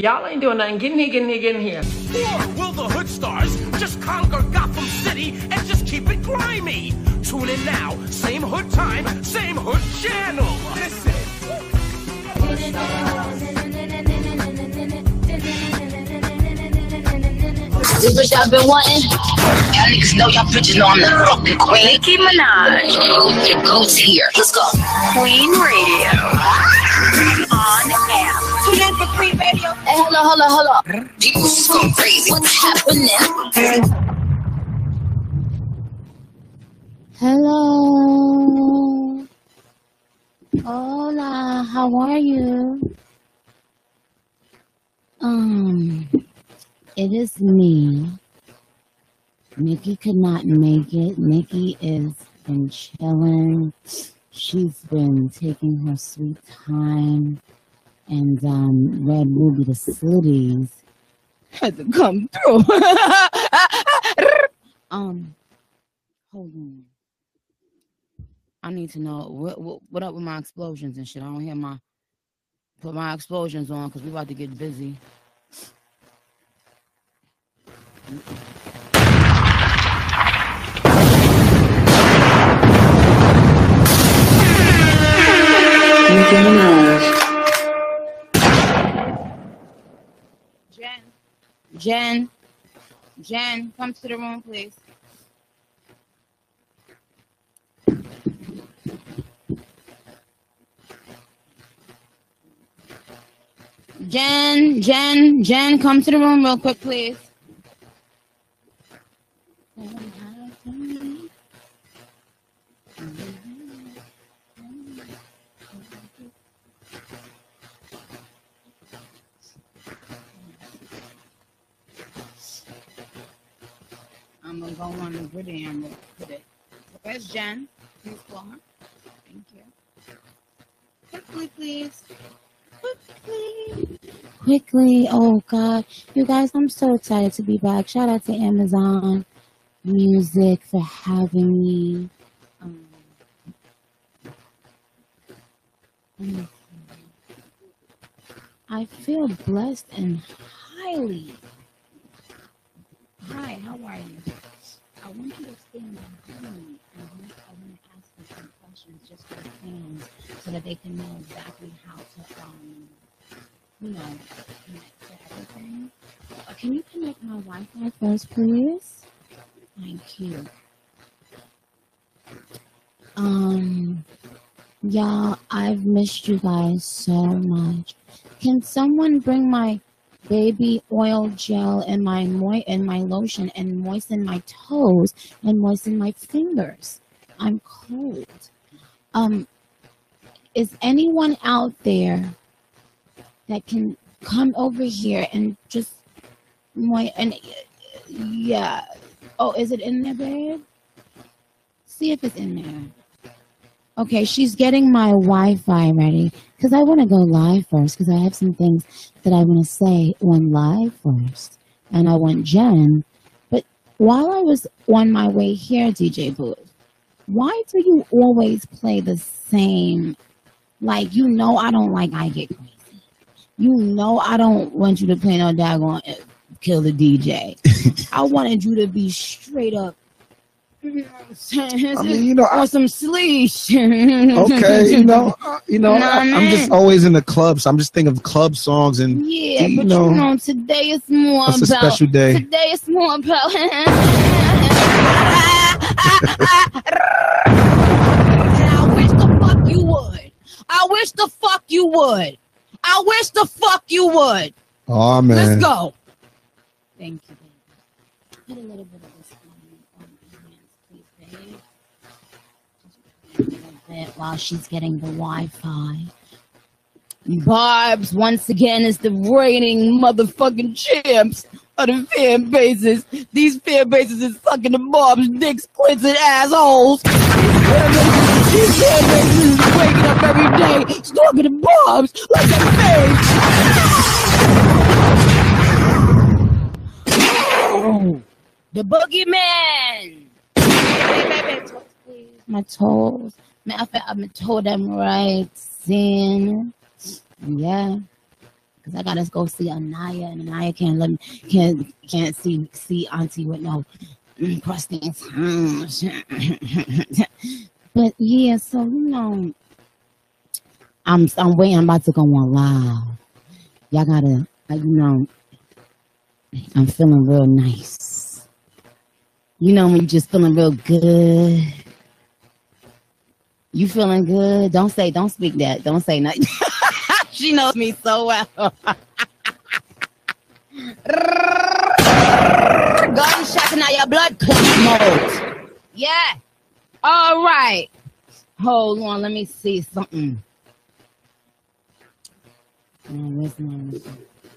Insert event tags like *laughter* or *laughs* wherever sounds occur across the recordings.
Y'all ain't doing nothing. Get in here, get in here, get in here. Or will the Hood Stars just conquer Gotham City and just keep it grimy? Tune in now, same Hood time, same Hood channel. Listen. This what y'all been wanting? Y'all niggas know y'all bitches know I'm the fucking queen. Nicki Minaj, It goes here. Let's go. Queen Radio. On air. Tune in for Queen Radio. Hey, hold on, hold on, hold on. People just going crazy. What's happening? Hello. Hola, how are you? Um, it is me. Nicki could not make it. Nicki is been chilling. She's been taking her sweet time. And um, Red Ruby the Slitties had to come through. *laughs* um, hold on. I need to know what, what what up with my explosions and shit. I don't hear my put my explosions on because we about to get busy. Jen, Jen, Jen, come to the room, please. Jen, Jen, Jen, come to the room real quick, please. I'm gonna go on the gritty and put it. Where's Jen? Please call. Thank you. Quickly, please. Quickly. Quickly. Oh God. You guys, I'm so excited to be back. Shout out to Amazon Music for having me. Um. I feel blessed and highly. Hi, how are you? I want you to stand behind me and I want, I want to ask you some questions just for the fans so that they can know exactly how to, um, you know, connect to everything. Can you connect my Wi-Fi first, please? Thank you. Um, y'all, I've missed you guys so much. Can someone bring my baby oil gel and my moi- and my lotion and moisten my toes and moisten my fingers? I'm cold. Um, is anyone out there that can come over here and just moi- and yeah. Oh, is it in there, babe? See if it's in there. Okay, she's getting my Wi-Fi ready because I want to go live first because I have some things that I want to say on live first, and I want Jen. But while I was on my way here, DJ Booth, why do you always play the same? Like you know, I don't like I get crazy. You know, I don't want you to play no daggone kill the DJ. *laughs* I wanted you to be straight up. You know I'm mean, you know, *laughs* I- some sleesh. okay, you know, *laughs* uh, you know, Nah, I, I'm just always in the club, so I'm just thinking of club songs and Yeah, you but know, you know, today is more It's a special day. Today is more about. I wish the fuck you would. I wish the fuck you would. I wish the fuck you would. oh man, Let's go. Thank you, baby. Put a little bit of this on, on my hands, please, babe. Just a little bit while she's getting the Wi-Fi. Barbs once again is the reigning motherfucking champs of the fan bases. These fan bases is sucking the Barbs, dicks, clits, and assholes. These fan bases is waking up every day, stalking the Barbs like a Oh, the boogeyman. My toes. Matter of fact, I'm gonna toe them right in. Yeah. because I gotta go see Anaya, and Anaya can't let me can't can't see see Auntie with no mm, crusty *laughs* But yeah, so you know, I'm I'm waiting. I'm about to go on live. Y'all gotta, you know, I'm feeling real nice. You know when you just feeling real good. You feeling good? Don't say, don't speak that. Don't say nothing. *laughs* she knows me so well. *laughs* Gunshot in your blood mode. Yeah. All right. Hold on. Let me see something. Oh, where's my,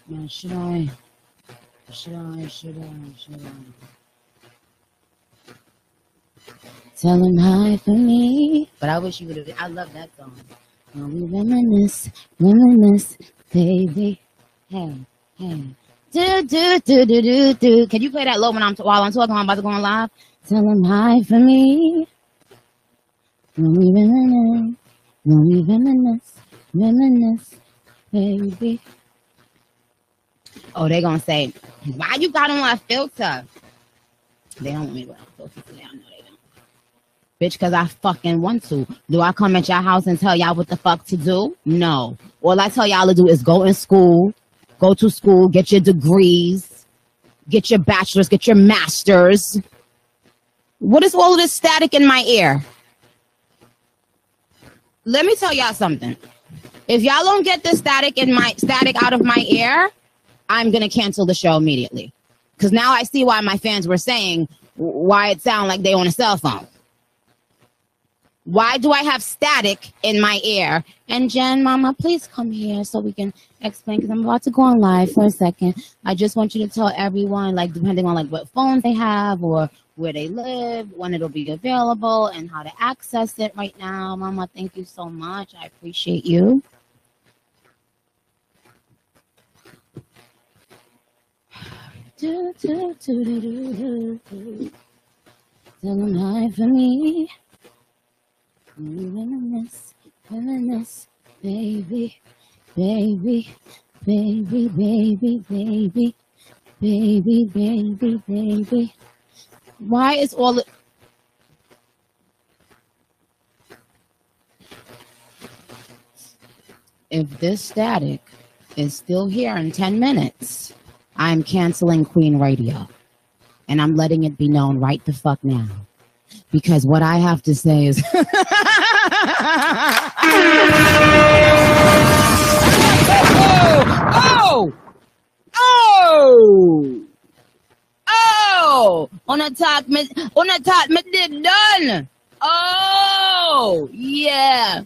my, should I, should I, should I, should I? Tell him hi for me. But I wish you would have. I love that song. When we reminisce, reminisce, baby. Hey, hey. Do, do, do, do, do, do. Can you play that low when I'm while I'm talking? I'm about to go on live. Tell him hi for me. When we reminisce, when we reminisce, reminisce, baby. Oh, they're gonna say, why you got on a filter? They don't want me to go on filter today. I know they don't. Bitch, because I fucking want to. Do I come at your house and tell y'all what the fuck to do? No. All I tell y'all to do is go in school, go to school, get your degrees, get your bachelor's, get your master's. What is all of this static in my ear? Let me tell y'all something. If y'all don't get the static in my static out of my ear, I'm gonna cancel the show immediately. Cause now I see why my fans were saying why it sound like they on a cell phone. Why do I have static in my ear? And Jen, Mama, please come here so we can explain. Because I'm about to go on live for a second. I just want you to tell everyone, like, depending on like what phones they have or where they live, when it'll be available, and how to access it right now. Mama, thank you so much. I appreciate you. Do, do, do, do, do, do. Tell them for me. Reminisce, reminisce, baby, baby, baby, baby, baby, baby, baby, baby. Why is all it? If this static is still here in 10 minutes, I'm canceling Queen Radio. And I'm letting it be known right the fuck now. Because what I have to say is. *laughs* Oh, oh, oh! Oh! Oh! On a top, me, on a top, me did done. Oh! Yeah.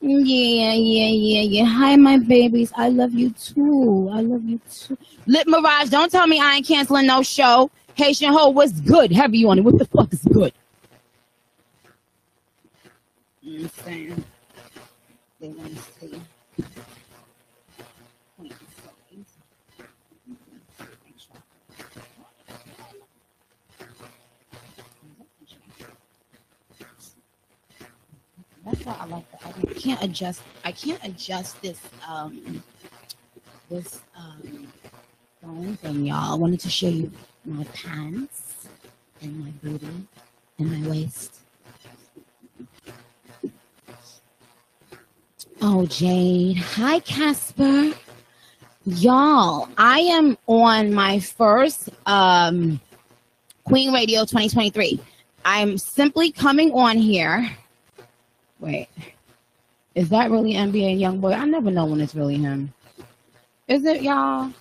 Yeah, yeah, yeah, yeah. Hi, my babies. I love you too. I love you too. Lit Mirage, don't tell me I ain't canceling no show. Haitian Ho, what's good? Have you on it. What the fuck is good? I'm saying. They want to see. That's why I like that. I can't adjust. I can't adjust this. Um, this um, phone thing, y'all. I wanted to show you my pants and my booty and my waist. Oh, Jade. Hi, Casper. Y'all, I am on my first um, Queen Radio 2023. I'm simply coming on here. Wait, is that really NBA Youngboy? I never know when it's really him. Is it, y'all?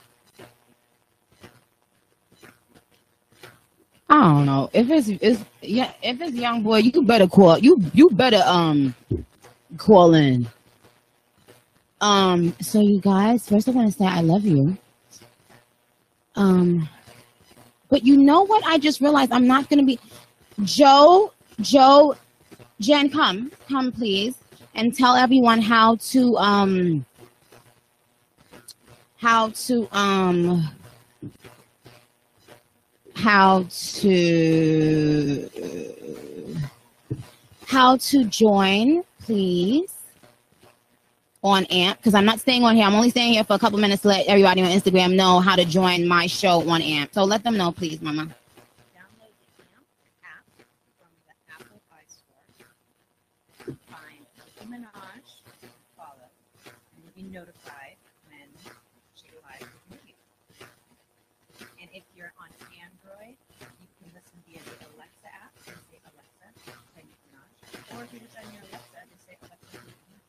I don't know. If it's, it's yeah if it's young boy you better call you you better um call in. Um so you guys first I want to say I love you. Um but you know what I just realized? I'm not gonna be Joe Joe Jen come come please and tell everyone how to um how to um how to how to join please on AMP because I'm not staying on here. I'm only staying here for a couple minutes to let everybody on Instagram know how to join my show on AMP. So let them know, please, Mama. download the AMP app from the Apple iStore. Find Nicki Minaj, follow, and you'll be notified when she live video. And if you're on Android, you can listen via the Alexa app and say Alexa, play Nicki Minaj. Or if you just on your Alexa, just say Alexa. play Nicki Minaj.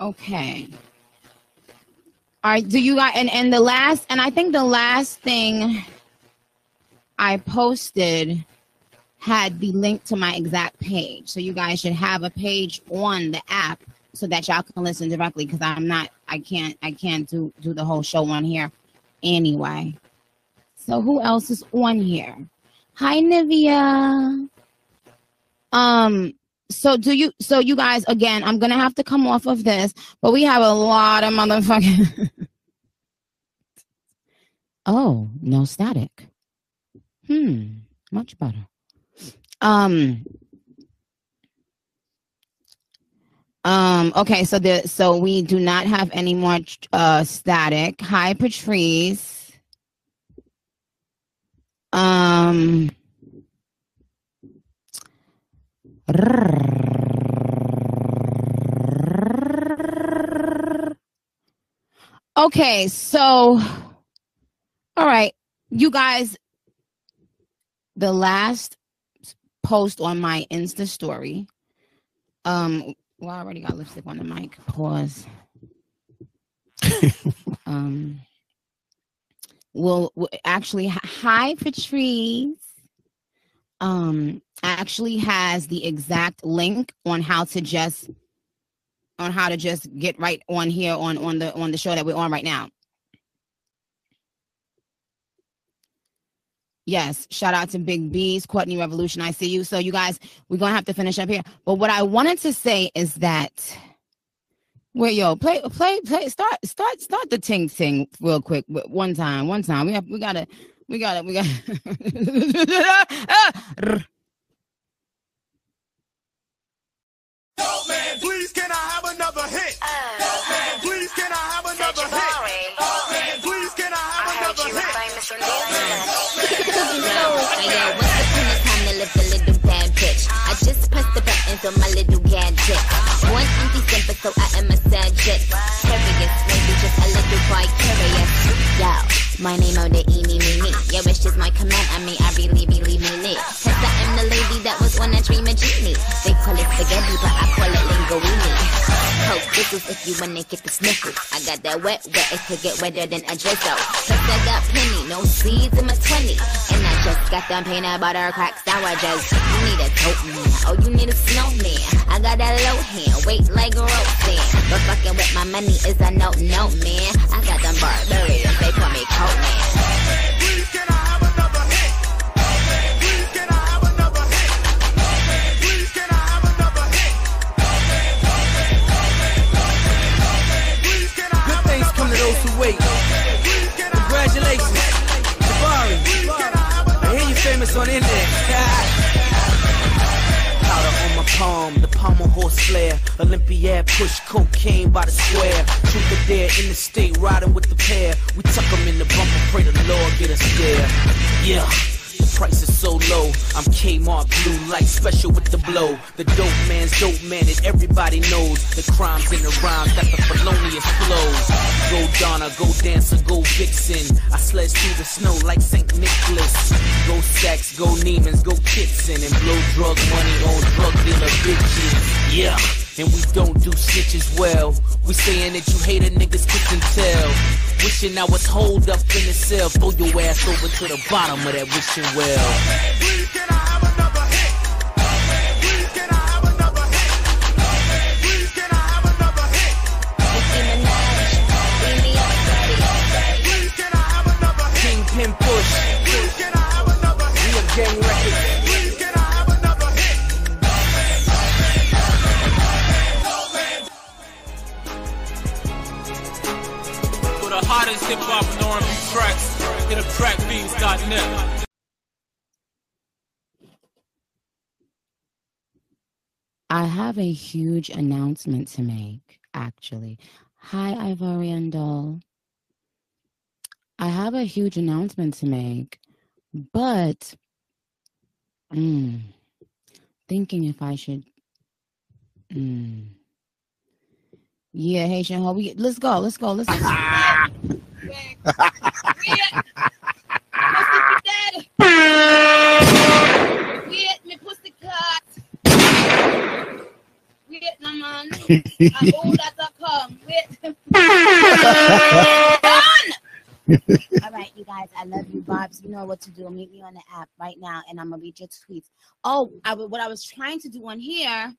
Okay. All right. Do you guys and and the last and I think the last thing I posted had the link to my exact page. So you guys should have a page on the app so that y'all can listen directly because I'm not I can't I can't do do the whole show on here anyway. So who else is on here? Hi Nivea. Um so do you so you guys again i'm gonna have to come off of this but we have a lot of motherfucking *laughs* oh no static. Hmm much better. Um um okay so the so we do not have any more uh static. Hi patrice. Um Okay, so all right, you guys the last post on my Insta story um well, I already got lipstick on the mic. Pause. *laughs* um will will actually hi Patrice um actually has the exact link on how to just on how to just get right on here on on the on the show that we're on right now. Yes, shout out to Big B's, Courtney Revolution. I see you. So you guys, we're gonna have to finish up here. But what I wanted to say is that where yo play play play start start start the ting ting real quick one time one time we have we gotta we got it. we gotta Dope man, please can I have another hit? Dope man, please can I have another hit? Dope man, please can I have another hit? Hey yo, once upon a time to live a little bad bitch. I just press the buttons on my little gadget. One in December, so I am a sad jet. Curious, maybe just a little vicarious. Yo, my name on the eeny meeny. Your wish is my command. I mean, I really, really mean it. Cause I am the lady that was on a dream of genie. They call it spaghetti, but I call it linguine. Hope this is if you wanna get the sniffles. I got that wet, wet, it could get wetter than a drizzle. Cause I got plenty, no seeds in my 20. And I just got them peanut butter crack sour just. You need a tote man, oh you need a snowman. I got that low hand, weight like roasting. But fucking with my money is a no, no man. I got them barbarians, they call me coat on internet. Powder on my palm, flare. Olympiad push cocaine by the square. Truth or dare in the state, riding with the pair. We tuck 'em in the bumper, pray the Lord get us there. Yeah. Price is so low. I'm Kmart blue light special with the blow. The dope man's dope man that everybody knows. The crimes and the rhymes got the felonious flows. Go Donna, go dancer, go Vixen. I sledge through the snow like St. Nicholas. Go Saks, go Neiman's, go Kitson, and blow drug money on drug dealer bitches. Yeah. And we don't do stitches well. We saying that you hate a niggas can tell. Wishing I was holed up in the cell. Throw your ass over to the bottom of that wishing well. Please hip hop and R&B tracks, hit up trackbeats.net. I have a huge announcement to make, actually. Hi, Ivory and Doll. I have a huge announcement to make, but mm, thinking if I should. Mm, yeah, Haitian Ho. Let's go. Let's go. Let's go. *laughs* All right, you guys, I love you, Barbs. You know what to do. Meet me on the app right now, and I'm gonna read your tweets. Oh, I, w- what I was trying to do on here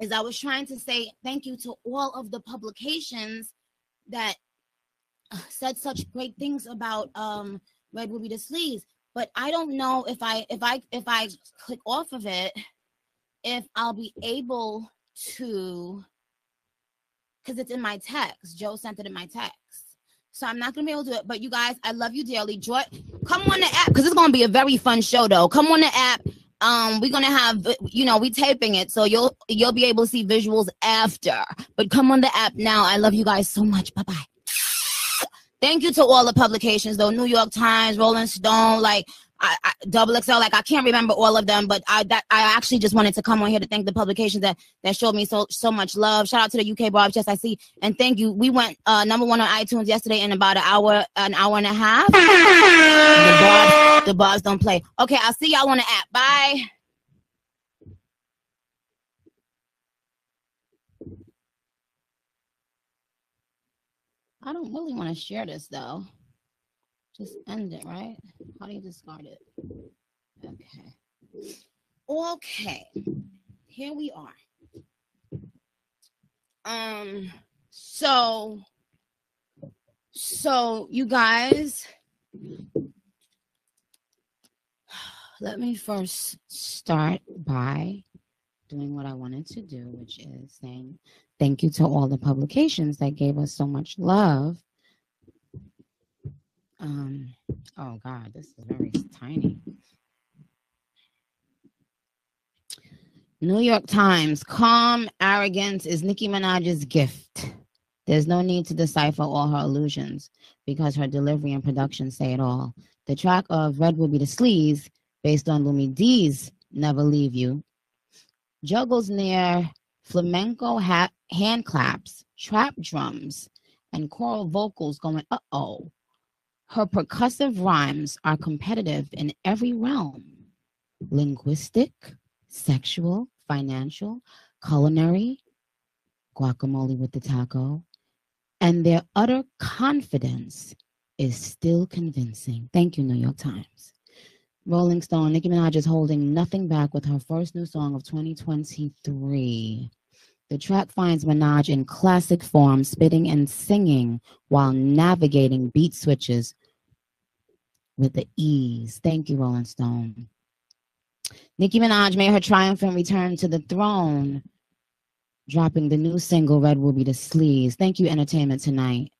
is I was trying to say thank you to all of the publications that *sighs* said such great things about um Red Ruby Da Sleeze. But I don't know if I if I if I click off of it, if I'll be able to because it's in my text. Joe sent it in my text. So I'm not gonna be able to do it. But you guys, I love you dearly. Joy, come on the app because it's gonna be a very fun show though. Come on the app. Um, we're gonna have you know, we taping it, so you'll you'll be able to see visuals after. But come on the app now. I love you guys so much. Bye bye. Thank you to all the publications though, New York Times, Rolling Stone, like I, I, Double XL. Like I can't remember all of them, but I that I actually just wanted to come on here to thank the publications that that showed me so so much love. Shout out to the UK Barbs, yes I see, and thank you. We went uh number one on iTunes yesterday in about an hour, an hour and a half. the bars, the bars don't play. Okay, I'll see y'all on the app. Bye. I don't really want to share this though. Just end it, right? How do you discard it? Okay. Okay. Here we are. Um so so you guys *sighs* let me first start by doing what I wanted to do, which is saying thank you to all the publications that gave us so much love. Um, oh God, this is very tiny. New York Times, calm arrogance is Nicki Minaj's gift. There's no need to decipher all her illusions because her delivery and production say it all. The track of Red Ruby Da Sleeze, based on Lumidee's Never Leave You, juggles near flamenco ha- hand claps, trap drums, and choral vocals going, uh oh. Her percussive rhymes are competitive in every realm linguistic, sexual, financial, culinary, guacamole with the taco, and their utter confidence is still convincing. Thank you, New York Times. Rolling Stone, Nicki Minaj is holding nothing back with her first new song of 2023. The track finds Minaj in classic form, spitting and singing while navigating beat switches with the ease. Thank you, Rolling Stone. Nicki Minaj made her triumphant return to the throne, dropping the new single Red Ruby Da Sleeze. Thank you, Entertainment Tonight.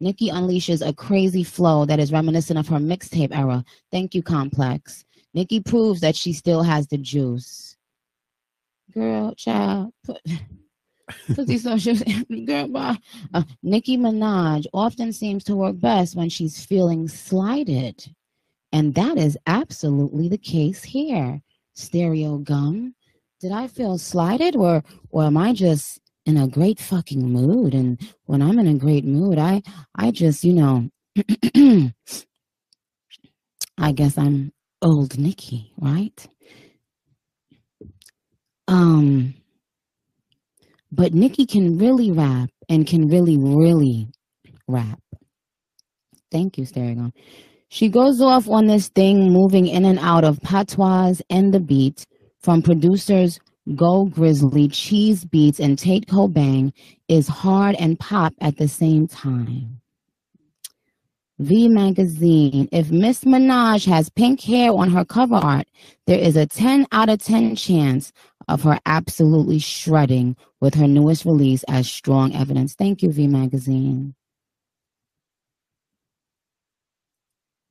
Nicki unleashes a crazy flow that is reminiscent of her mixtape era. Thank you, Complex. Nicki proves that she still has the juice. Girl, child, put, *laughs* put these socials, *laughs* girl. Uh, Nicki Minaj often seems to work best when she's feeling slighted. And that is absolutely the case here. Stereogum. Did I feel slighted or or am I just in a great fucking mood? And when I'm in a great mood, I I just, you know, *clears throat* I guess I'm old Nicki, right? Um but Nicki can really rap and can really, really rap. Thank you, Gum. She goes off on this thing, moving in and out of patois and the beat from producers Go Grizzly, Cheese Beats, and Tate Kobang is hard and pop at the same time. V Magazine. If Miss Minaj has pink hair on her cover art, there is a 10 out of 10 chance of her absolutely shredding with her newest release as strong evidence. Thank you, V Magazine.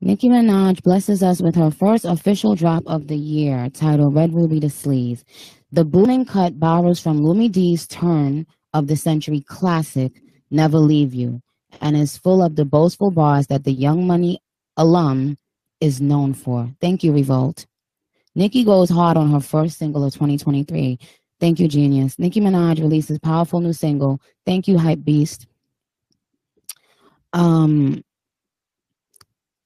Nicki Minaj blesses us with her first official drop of the year, titled Red Ruby Da Sleeze. The booming cut borrows from Lumidee's turn of the century classic, Never Leave You, and is full of the boastful bars that the Young Money alum is known for. Thank you, Revolt. Nicki goes hard on her first single of 2023. Thank you, Genius. Nicki Minaj releases powerful new single. Thank you, Hypebeast. Um,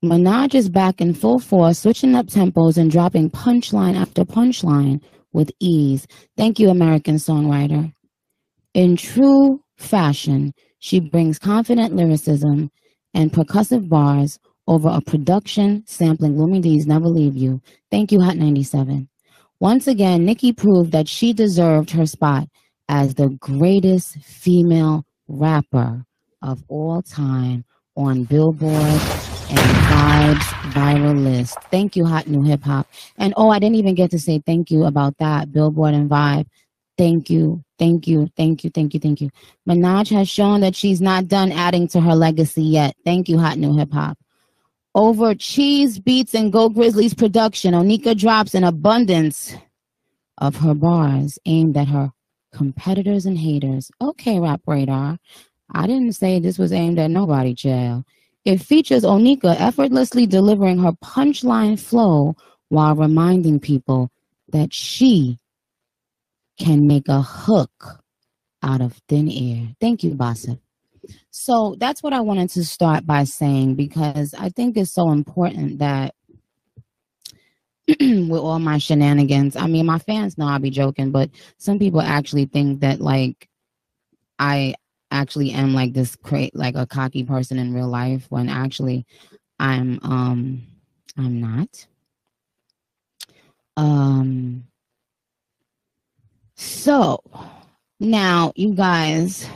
Minaj is back in full force, switching up tempos and dropping punchline after punchline with ease. Thank you, American songwriter. In true fashion, she brings confident lyricism and percussive bars over a production sampling Lumidee's Never Leave You. Thank you, Hot 97. Once again, Nicki proved that she deserved her spot as the greatest female rapper of all time on Billboard and Vibes viral list. Thank you, Hot New Hip Hop. And oh, I didn't even get to say thank you about that, Billboard and Vibe. Thank you, thank you, thank you, thank you, thank you. Minaj has shown that she's not done adding to her legacy yet. Thank you, Hot New Hip Hop. Over Cheese Beats and Go Grizzlies production, Onika drops an abundance of her bars aimed at her competitors and haters. Okay, Rap Radar. I didn't say this was aimed at nobody, jail. It features Onika effortlessly delivering her punchline flow while reminding people that she can make a hook out of thin air. Thank you, Bossa. So that's what I wanted to start by saying because I think it's so important that *clears throat* with all my shenanigans, I mean, my fans know I'll be joking, but some people actually think that like I actually am like this cra- like a cocky person in real life when actually I'm um I'm not. Um so now you guys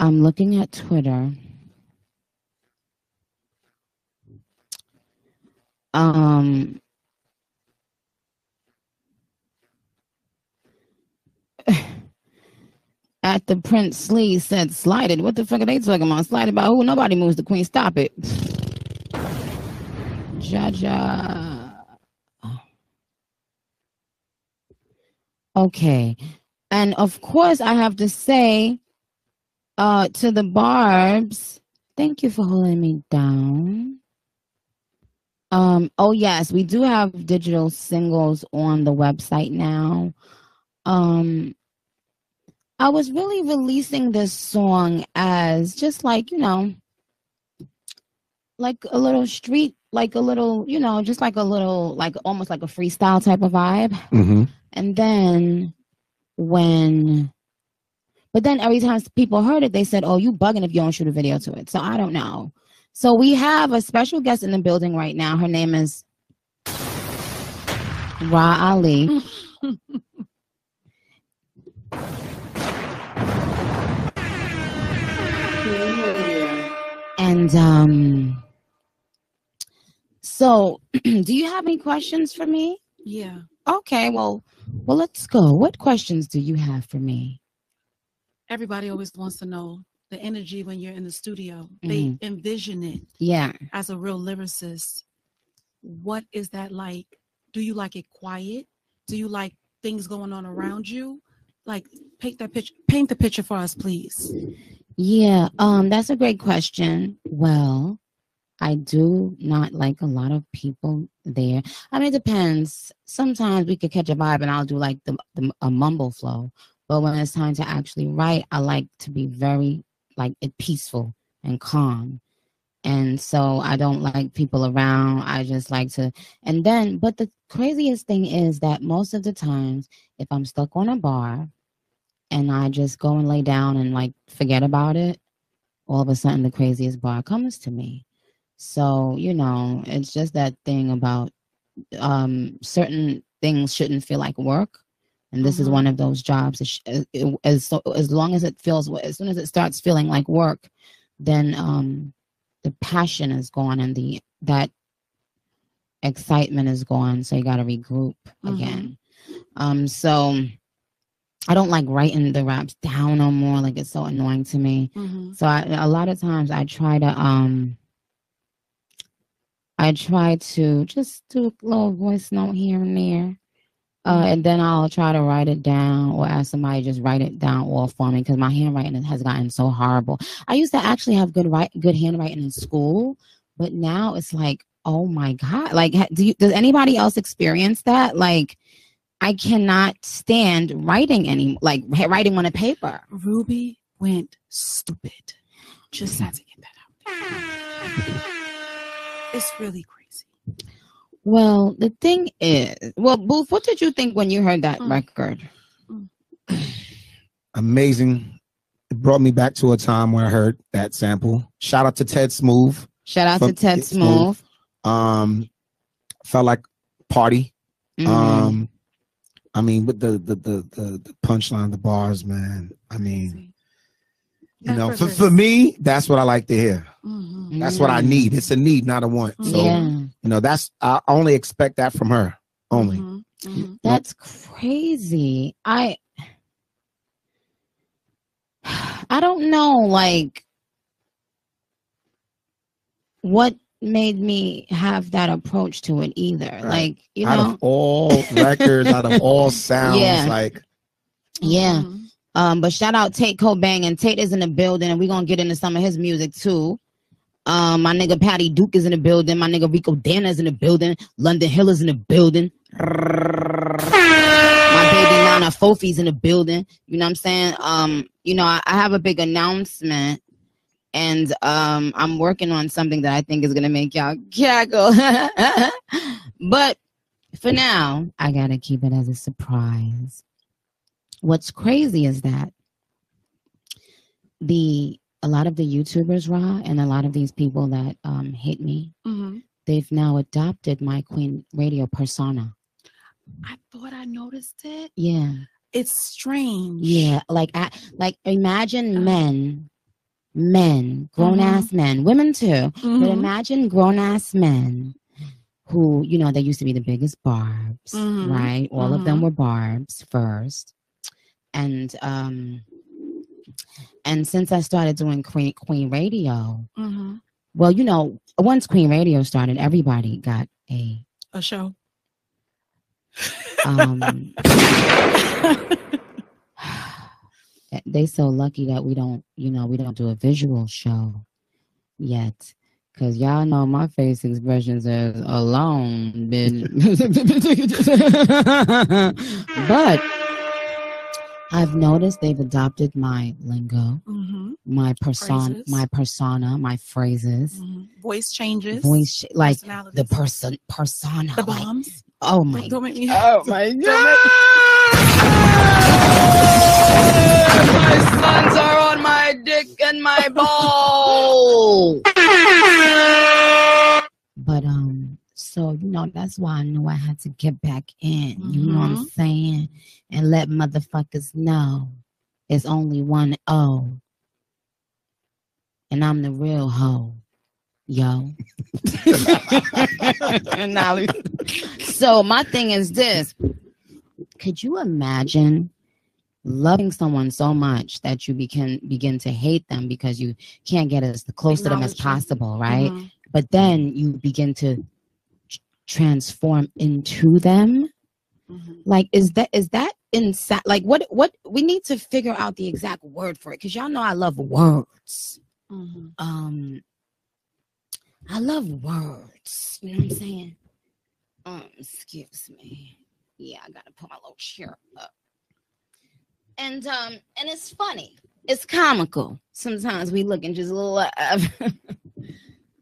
I'm looking at Twitter. Um *laughs* at the Prince Lee said slided. What the fuck are they talking about? Slided by who? Nobody moves the queen. Stop it. *sighs* Jaja. Okay. And of course I have to say uh to the Barbs, thank you for holding me down. Um, oh yes, we do have digital singles on the website now. Um I was really releasing this song as just like, you know, like a little street, like a little, you know, just like a little, like almost like a freestyle type of vibe. Mm-hmm. And then when, but then every time people heard it, they said, oh, you bugging if you don't shoot a video to it. So I don't know. So we have a special guest in the building right now. Her name is Ra Ali. And um so *clears throat* do you have any questions for me? Yeah. Okay, well well let's go. What questions do you have for me? Everybody always wants to know the energy when you're in the studio. Mhm. They envision it Yeah. as a real lyricist. What is that like? Do you like it quiet? Do you like things going on around you? Like paint that picture paint the picture for us, please. Yeah, um, that's a great question. Well, I do not like a lot of people there. I mean, it depends. Sometimes we could catch a vibe, and I'll do like the, the a mumble flow. But when it's time to actually write, I like to be very like it peaceful and calm. And so I don't like people around. I just like to. And then, but the craziest thing is that most of the times, if I'm stuck on a bar and I just go and lay down and like forget about it, all of a sudden the craziest bar comes to me. So, you know, it's just that thing about um certain things shouldn't feel like work. And this is Mhm. one of those jobs. It sh- it- it- As as long as it feels, as soon as it starts feeling like work, then um the passion is gone and the that excitement is gone. So you got to regroup Mhm. again. Um, so I don't like writing the raps down no more. Like it's so annoying to me. Mhm. So I, a lot of times I try to um I try to just do a little voice note here and there. Uh, and then I'll try to write it down or ask somebody to just write it down all for me because my handwriting has gotten so horrible. I used to actually have good write good handwriting in school, but now it's like, oh my god! Like, do you, does anybody else experience that? Like, I cannot stand writing any like writing on a paper. Ruby went stupid. Just had to get that out. It's really crazy. Well, the thing is, well, Booth, what did you think when you heard that Mm. record? *clears throat* Amazing. It brought me back to a time where I heard that sample. Shout out to Ted Smooth. Shout out to Ted Get Smooth. Um, felt like party. Mhm. Um, I mean, with the the the the, the punchline, the bars, man. I mean, you know, for, for me, that's what I like to hear. That's what I need. It's a need, not a want. So, Yeah. you know, that's I only expect that from her. Only. Mm-hmm. That's crazy. I I don't know like what made me have that approach to it either. Like, you out know, of all records, out of all *laughs* sounds, Yeah. like Yeah. Mm-hmm. Um, but shout out Tate Kobang and Tate is in the building and we're gonna get into some of his music too. Um, my nigga Patty Duke is in the building, my nigga Rico Danna is in the building, London Hill is in the building. My baby Nana Fofie's in the building. You know what I'm saying? Um, you know, I, I have a big announcement and um I'm working on something that I think is gonna make y'all cackle. *laughs* but for now, I gotta keep it as a surprise. What's crazy is that the a lot of the YouTubers, Ra, and a lot of these people that um hate me, Mm-hmm. they've now adopted my Queen Radio persona. I thought I noticed it. Yeah. It's strange. Yeah, like I, like imagine men, men, grown ass men, women too, but Mhm. imagine grown ass men who you know they used to be the biggest barbs, Mhm. right? All of them Mhm. were barbs first, and um, and since I started doing Queen Queen Radio, Mm-hmm. well, you know, once Queen Radio started, everybody got a A show. um *laughs* *sighs* they so lucky that we don't you know we don't do a visual show yet because y'all know my face expressions says alone bitch *laughs* *laughs* but i've noticed they've adopted my lingo Mm-hmm. my persona Phrases. my persona my phrases Voice changes. voice sh- like the person persona The like, bombs. oh my Don't, don't make me. Oh my god. My sons are on my dick and my ball. but um, so you know that's why I knew I had to get back in. You know what I'm saying, and let motherfuckers know it's only one O, and I'm the real hoe, yo. *laughs* Now, *laughs* so my thing is this: Could you imagine? loving someone so much that you begin begin to hate them because you can't get as close to them as possible, right? Mhm. But then you begin to tr- transform into them. Like, is that is that inside? Like, what what we need to figure out the exact word for it because y'all know I love words. Mm-hmm. Um, I love words. You know what I'm saying? Um, excuse me. Yeah, I gotta put my little chair up and um and it's funny it's comical sometimes we look and just laugh *laughs*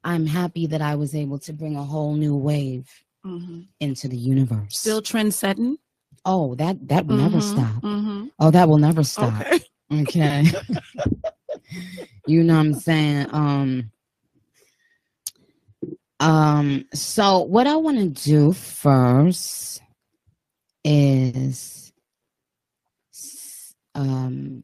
i'm happy that i was able to bring a whole new wave Mm-hmm. into the universe Still trend setting. oh that that will never Mhm, stop mhm. oh that will never stop Okay. okay *laughs* you know what i'm saying um um so what i want to do first is um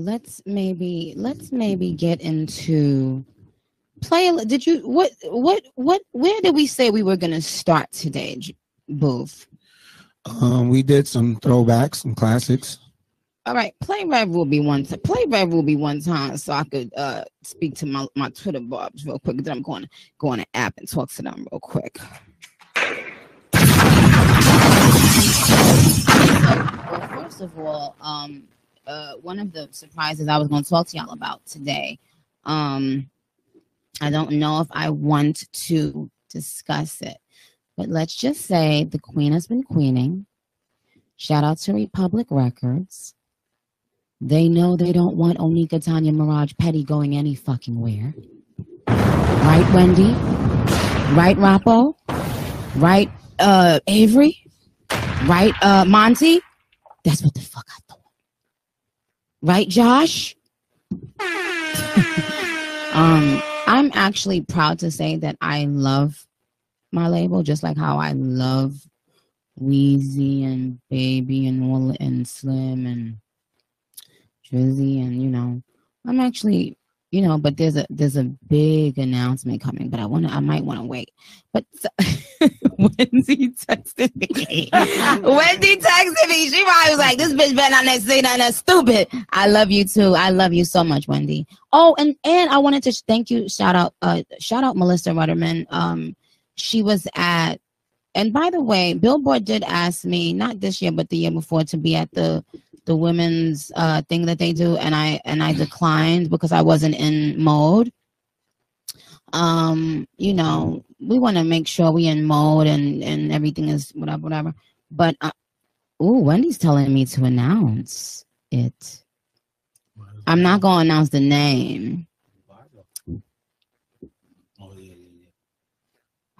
let's maybe let's maybe get into play. Did you what what what? Where did we say we were gonna start today, Booth? Um, we did some throwbacks, some classics. All right, play Red Ruby one time. Play will be one time so I could uh speak to my, my Twitter barbs real quick. Then I'm going to go on the app and talk to them real quick. Well, first of all, um, uh, one of the surprises I was going to talk to y'all about today, um, I don't know if I want to discuss it, but let's just say the Queen has been queening. Shout out to Republic Records. They know they don't want Onika Tanya Maraj Petty going any fucking where. Right, Wendy? Right, Rappo? Right, uh, Avery? Right, uh, Monty? That's what the fuck I. Right, Josh? um, I'm actually proud to say that I love my label, just like how I love Weezy and Baby and Will and Slim and Drizzy and you know, I'm actually you know, but there's a there's a big announcement coming, but I want to I might want to wait. But so, *laughs* Wendy texted me. *laughs* Wendy texted me. She probably was like, "This bitch better not say nothing that's stupid." I love you too. I love you so much, Wendy. Oh, and and I wanted to thank you. Shout out, uh, shout out Melissa Rudderman. Um, she was at and by the way, Billboard did ask me not this year but the year before to be at the the women's uh thing that they do and I and I declined because I wasn't in mode. Um, you know, we want to make sure we in mode and and everything is whatever whatever. But uh, oh, Wendy's telling me to announce it. I'm not going to announce the name.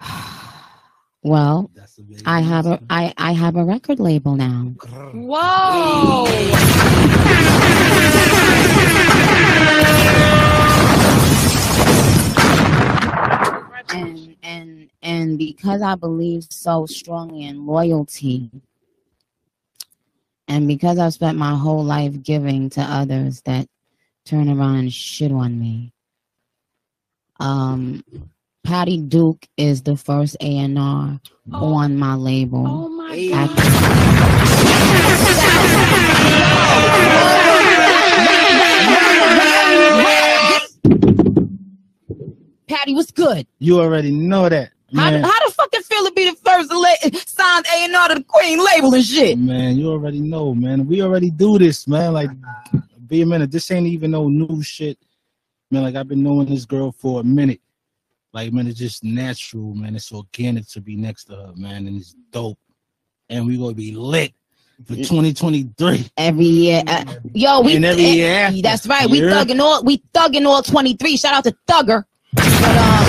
*sighs* *sighs* *sighs* Well, I have a I I have a record label now. Whoa! and and and because I believe so strongly in loyalty, and because I've spent my whole life giving to others that turn around and shit on me, um, Patty Duke is the first A and R oh. on my label. Oh my Patty, what's good? You already know that. How, Man, how the fuck it feel to be the first to la- signed A and R to the Queen label and shit? man, you already know, man. We already do this, man. Like, be a minute. This ain't even no new shit, man. Like, I've been knowing this girl for a minute. Like, man, it's just natural, man. It's organic to be next to her, man, and it's dope. And we gonna be lit for 2023. Every year, uh, yo, we And every year after. That's right. We Yeah. thugging all. We thugging all twenty three. Shout out to Thugger. But, um,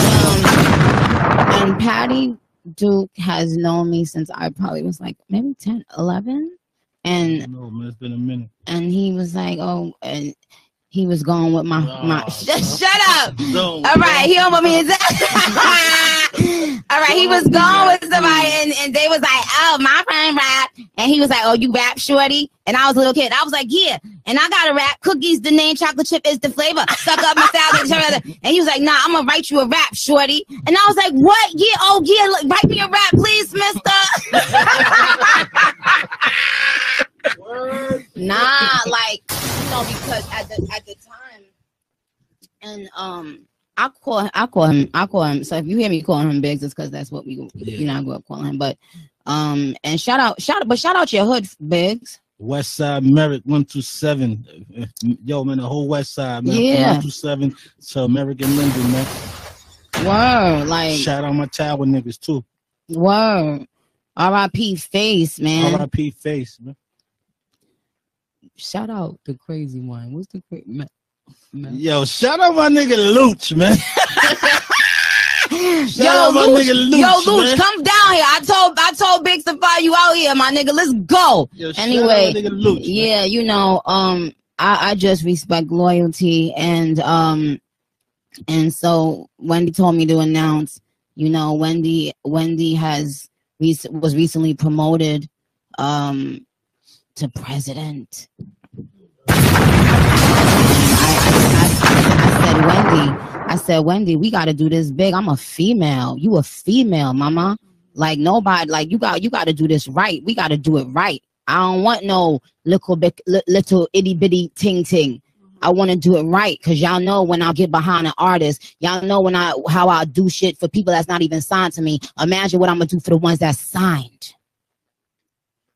um, and Patty Duke has known me since I probably was like maybe 10, 11. and No, man, it's been a minute. and he was like, oh, and he was going with my my. Shut, shut up. All right, he don't want me to. *laughs* All right, he was going with somebody, and, and they was like, oh, my friend rap, and he was like, oh, you rap, shorty, and I was a little kid. I was like, yeah, and I got a rap. Cookies, the name, chocolate chip is the flavor. Suck up my salad, and he was like, nah, I'm gonna write you a rap, shorty, and I was like, what? Yeah, oh yeah, look, write me a rap, please, Mister. *laughs* *laughs* nah, like know, because at the at the time, and um, I call I call him I call him. So if you hear me calling him Biggs, it's because that's what we you know I grew up calling him. But um, and shout out shout out, but shout out your hood, Biggs. West Side Merrick one two seven. Yo, man, the whole West Side, man. Yeah. One two seven to American Linden, man. Word, like Shout out my tower niggas too. word. R.I.P. Face, man. R.I.P. Face, man. Shout out the crazy one. What's the crazy? Man, Yo, shout out my nigga Looch, man. *laughs* Yo, out my Luch, nigga Luch, yo, Luch, man. come down here. I told I told Biggs to fly you out here, my nigga. Let's go. Yo, anyway, Luch, yeah, you know, um, I, I just respect loyalty and um, and so Wendy told me to announce. You know, Wendy Wendy has was recently promoted um to president. I, I, I, I said, Wendy, I said, Wendy, we got to do this big. I'm a female. You a female, mama. Like nobody, like you got, you got to do this right. We got to do it right. I don't want no little bit, little itty bitty ting ting. I want to do it right because y'all know when I get behind an artist, y'all know when I how I do shit for people that's not even signed to me. Imagine what I'm gonna do for the ones that's signed.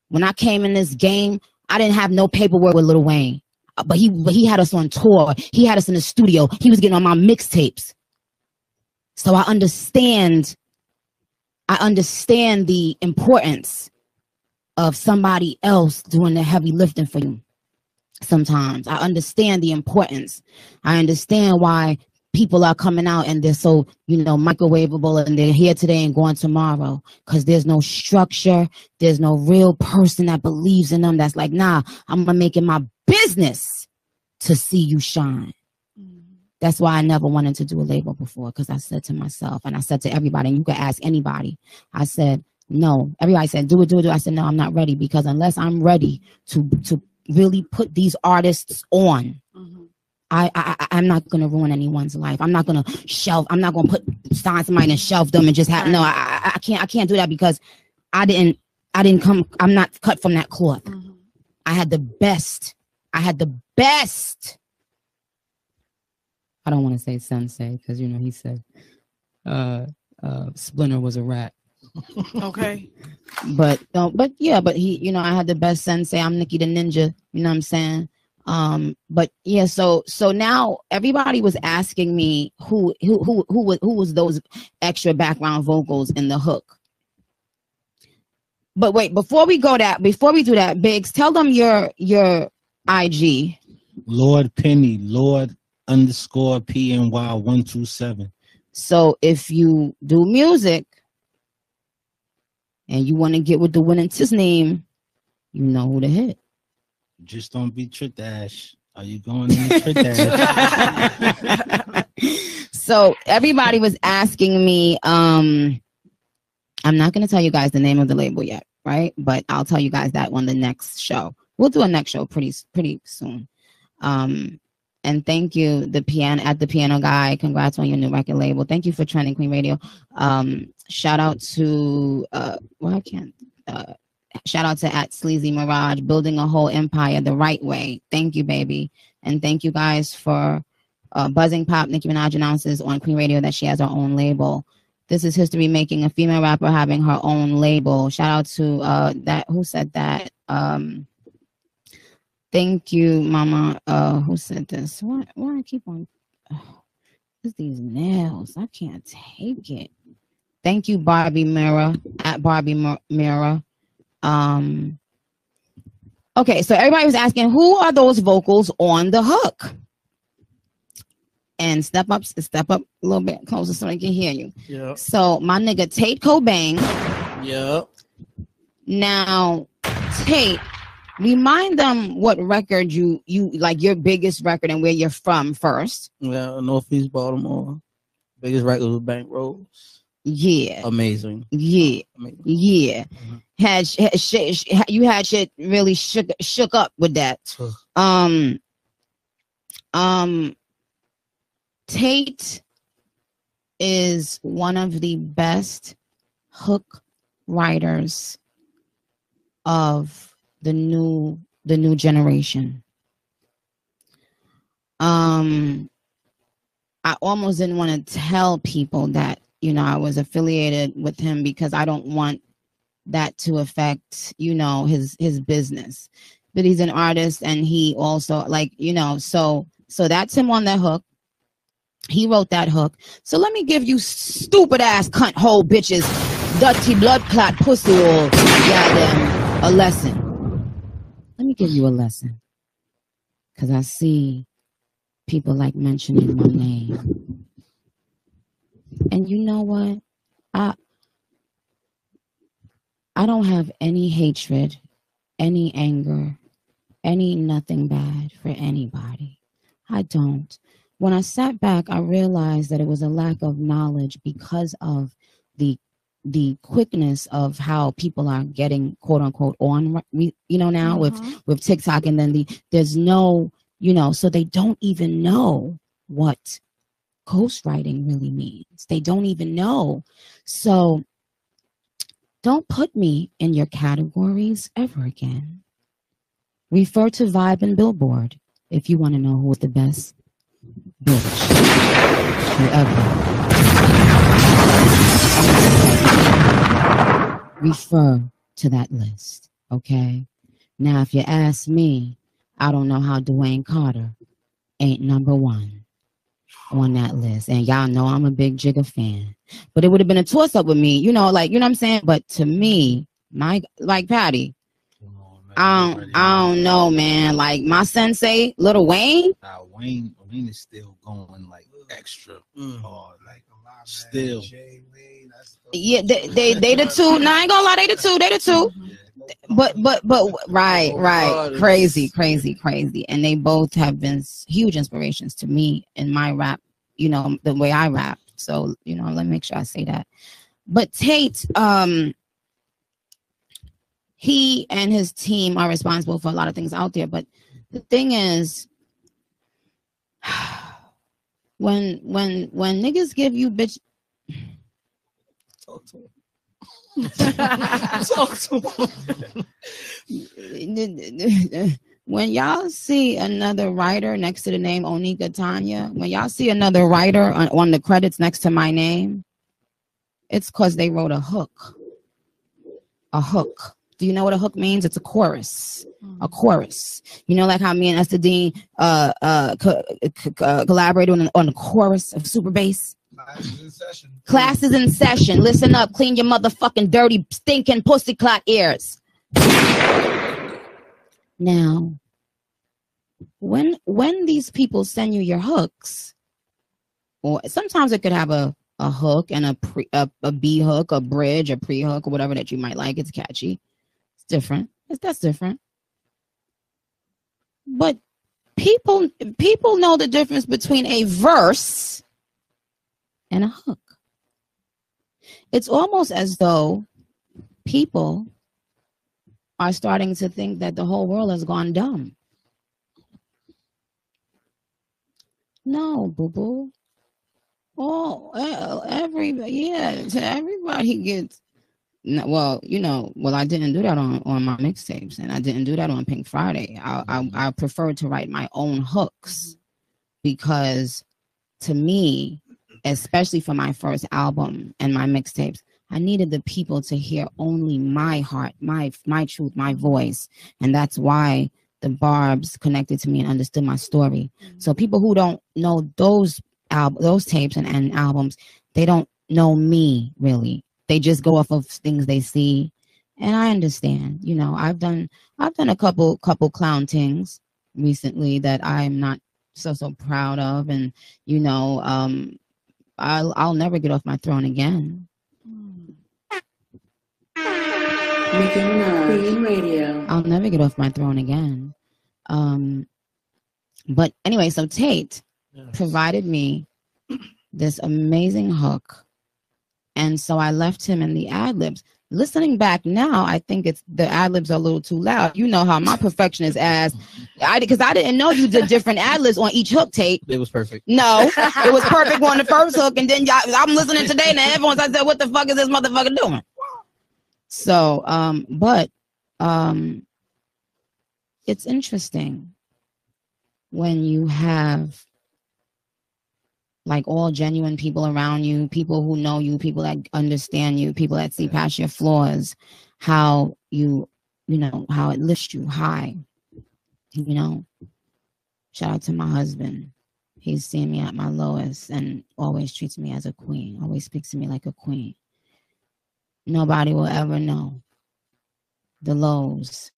When I came in this game, I didn't have no paperwork with Lil Wayne, Uh, but he but he had us on tour. He had us in the studio. He was getting on my mixtapes. So I understand. I understand the importance of somebody else doing the heavy lifting for you sometimes. I understand the importance. I understand why people are coming out and they're so, you know, microwavable and they're here today and gone tomorrow because there's no structure. There's no real person that believes in them that's like, nah, I'm to make it my business to see you shine. Mm-hmm. That's why I never wanted to do a label before because I said to myself and I said to everybody, and you can ask anybody, I said, no. Everybody said, do it, do it, do it. I said, no, I'm not ready because unless I'm ready to to really put these artists on, I, I I- I'm not gonna ruin anyone's life. I'm not gonna shelf. I'm not gonna put signs sign somebody and shelf them and just have no. I, I I can't I can't do that because I didn't I didn't come. I'm not cut from that cloth. I had the best. I had the best. I don't want to say sensei because you know he said uh uh Splinter was a rat. Okay. *laughs* but no, but yeah, but he, you know, I had the best sensei. I'm Nicki the Ninja. You know what I'm saying? Um, but yeah, so so now everybody was asking me who who who who was who was those extra background vocals in the hook. But wait, before we go that, before we do that, Biggs, tell them your your IG. Lord Penny, Lord underscore PNY one two seven. So if you do music and you want to get with the winning his name, you know who to hit. Just don't be Trick Dash. Are you going in the Trick Dash? *laughs* so everybody was asking me um i'm not going to tell you guys the name of the label yet right? But i'll tell you guys that on the next show. We'll do a next show pretty pretty soon. Um and thank you the piano at the piano guy. Congrats on your new record label. Thank you for trending queen radio. Um shout out to uh well i can't uh shout out to at sleazy mirage building a whole empire the right way thank you baby and thank you guys for uh, Buzzing Pop, Nicki Minaj announces on Queen Radio that she has her own label. This is history making, a female rapper having her own label. Shout out to uh, that, who said that? Um, thank you, Mama. Uh, who said this? Why, why I keep on, oh, *sighs* it's these nails. I can't take it. Thank you, Barbie Mirror, at Barbie Mir- Mirror. Um, okay, so everybody was asking, who are those vocals on the hook? and step up, step up a little bit closer so I can hear you. Yeah. So my nigga Tate Kobang. Yep. Now, Tate, remind them what record you you like your biggest record and where you're from first. Yeah, Northeast Baltimore. Biggest record was Bank Rolls. Yeah. Amazing. Yeah. Yeah. Had, had shit, you had shit really shook shook up with that. Um. Um. Tate is one of the best hook writers of the new the new generation. Um I almost didn't want to tell people that, you know, I was affiliated with him because I don't want that to affect, you know, his his business. But he's an artist and he also like, you know, so so that's him on that hook. He wrote that hook. So let me give you stupid ass cunt hole bitches, dirty blood clot pussy all goddamn a lesson. Let me give you a lesson. Cause I see people like mentioning my name. And you know what? I I don't have any hatred, any anger, any nothing bad for anybody. I don't when I sat back, I realized that it was a lack of knowledge because of the the quickness of how people are getting quote unquote on you know now with mm-hmm. with TikTok and then the there's no you know so they don't even know what ghostwriting really means. They don't even know. So don't put me in your categories ever again. Refer to Vibe and Billboard if you want to know who the best bitch ever. Refer to that list, okay? Now, if you ask me, I don't know how Dwayne Carter ain't number one on that list. And y'all know I'm a big Jigga fan. But it would have been a toss up with me, you know, like, you know what I'm saying? But to me, my, like Patty, I don't, I don't know, man. Like my sensei, Little Wayne. Nah, Wayne, Wayne is still going like extra mm. hard, like still. Yeah, they, they, they the two. No, I ain't gonna lie, they the two. They the two. Mm-hmm. But, but, but, right, right, crazy, crazy, crazy, and they both have been huge inspirations to me in my rap. You know, the way I rap. So, you know, let me make sure I say that. But Tate, um, he and his team are responsible for a lot of things out there. But the thing is, *sighs* when when when niggas give you bitch *laughs* when y'all see another writer next to the name Onika Tanya, when y'all see another writer on, on the credits next to my name, it's because they wrote a hook. A hook. Do you know what a hook means? It's a chorus. A chorus. You know, like how me and Esther Dean uh, uh, co- co- uh, collaborated on, on the chorus of Super Bass. Classes in session. Listen up. Clean your motherfucking dirty, stinking pussy clock ears. Now, when when these people send you your hooks, or sometimes it could have a a hook and a pre a, a B hook, a bridge, a pre hook, or whatever that you might like. It's catchy. It's different. It's, that's different. But people people know the difference between a verse and a hook. It's almost as though people are starting to think that the whole world has gone dumb. No, boo boo. Oh, every yeah, everybody gets. Well, you know, well, I didn't do that on on my mixtapes, and I didn't do that on Pink Friday. I I, I prefer to write my own hooks because, to me, especially for my first album and my mixtapes, I needed the people to hear only my heart, my my truth, my voice, and that's why the Barbs connected to me and understood my story. So people who don't know those al- those tapes and, and albums, they don't know me really. They just go off of things they see, and I understand. You know, I've done I've done a couple couple clown things recently that I'm not so so proud of, and you know, um, I'll I'll never get off my throne again. Nicki Minaj, Queen Radio. I'll never get off my throne again. Um, but anyway, so Tate provided me this amazing hook, and so I left him in the ad libs. Listening back now, I think it's the ad libs are a little too loud. You know how my perfectionist ass, I because I didn't know you did different ad libs on each hook tape. It was perfect. No, it was *laughs* perfect on the first hook, and then y'all, I'm listening today, and everyone's I said, "What the fuck is this motherfucker doing?" So, um, but um, it's interesting when you have like all genuine people around you, people who know you, people that understand you, people that see past your flaws, how you, you know, how it lifts you high. You know, shout out to my husband. He's seen me at my lowest and always treats me as a queen, always speaks to me like a queen. Nobody will ever know the lows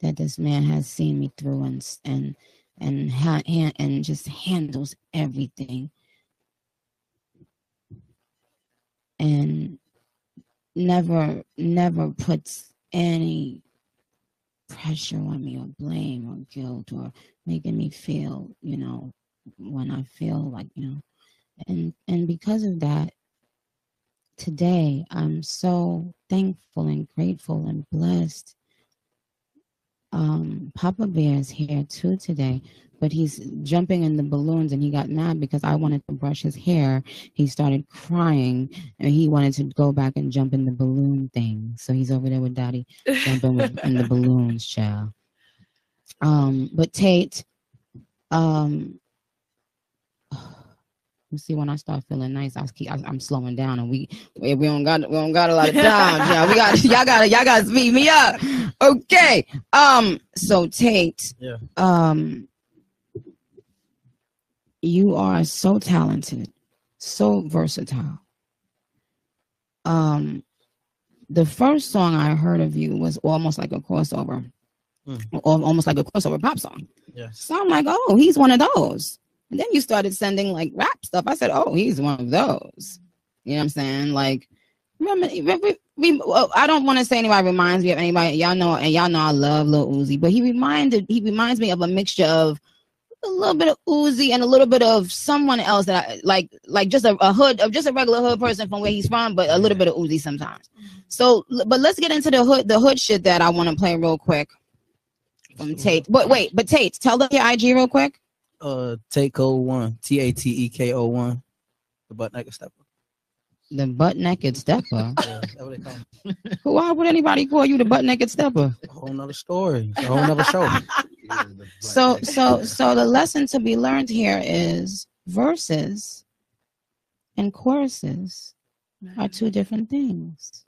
that this man has seen me through and and and ha- ha- and just handles everything. And never never puts any pressure on me or blame or guilt or making me feel you know when i feel like you know. And and because of that today i'm so thankful and grateful and blessed um, Papa Bear is here too today, but he's jumping in the balloons and he got mad because I wanted to brush his hair. He started crying and he wanted to go back and jump in the balloon thing. So he's over there with Daddy jumping with, in the *laughs* balloons, child. Um, but Tate, um, you see when I start feeling nice, I keep I, I'm slowing down, and we we don't got we don't got a lot of time. yeah, we got *laughs* y'all got to y'all got to speed me up. Okay. Um. So Tate. Yeah. Um. You are so talented, so versatile. Um. The first song I heard of you was almost like a crossover, Mm. almost like a crossover pop song. Yes. So I'm like, oh, he's one of those. And then you started sending like rap stuff. I said, oh, he's one of those. You know what I'm saying? Like, remember, we, well, I don't want to say anybody reminds me of anybody. Y'all know, and y'all know I love Lil Uzi, but he reminded, he reminds me of a mixture of a little bit of Uzi and a little bit of someone else that I like, like just a, a hood of just a regular hood person from where he's from, but a little bit of Uzi sometimes. So, but let's get into the hood, the hood shit that I want to play real quick from Tate. But wait, but Tate, tell them your IG real quick. Uh, take code one. T A T E K O one. The butt naked stepper. The butt naked stepper. Yeah, that's what they call. *laughs* Why would anybody call you the butt naked stepper? A whole nother story. A whole nother show. *laughs* So, so, so the lesson to be learned here is verses and choruses are two different things.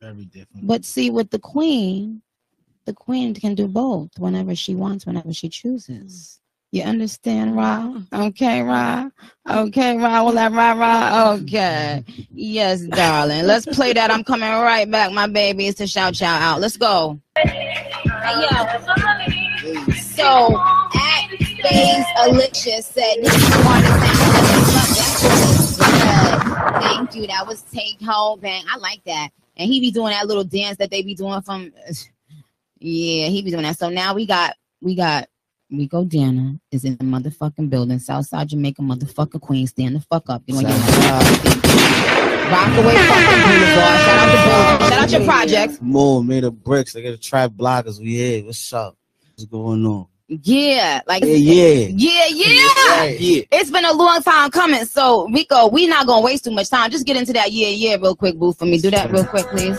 Very different. But see, with the queen, the queen can do both whenever she wants, whenever she chooses. You understand, Ra? Okay, Ra? Okay, Ra? Will that Ra, Ra? Okay. Yes, darling. Let's play that. I'm coming right back, my baby. It's to shout y'all out. Let's go. So, at Space Alicia said, "This is one Thank you. That was Tate Kobang. I like that. And he be doing that little dance that they be doing from *sighs* Yeah, he be doing that. So now we got we got Rico Danna is in the motherfucking building, Southside Jamaica, motherfucker Queen. Stand the fuck up. You know, Rockaway fucking Boulevard. Shout out to Boulevard. Shout out your projects. More made of bricks. They got a trap blockers. We here. What's up? What's going on? Yeah, like Yeah, yeah. yeah, yeah. Yeah. It's been a long time coming. So Rico, we not gonna waste too much time. Just get into that yeah, yeah, real quick, boo, for me. Do that real quick, please.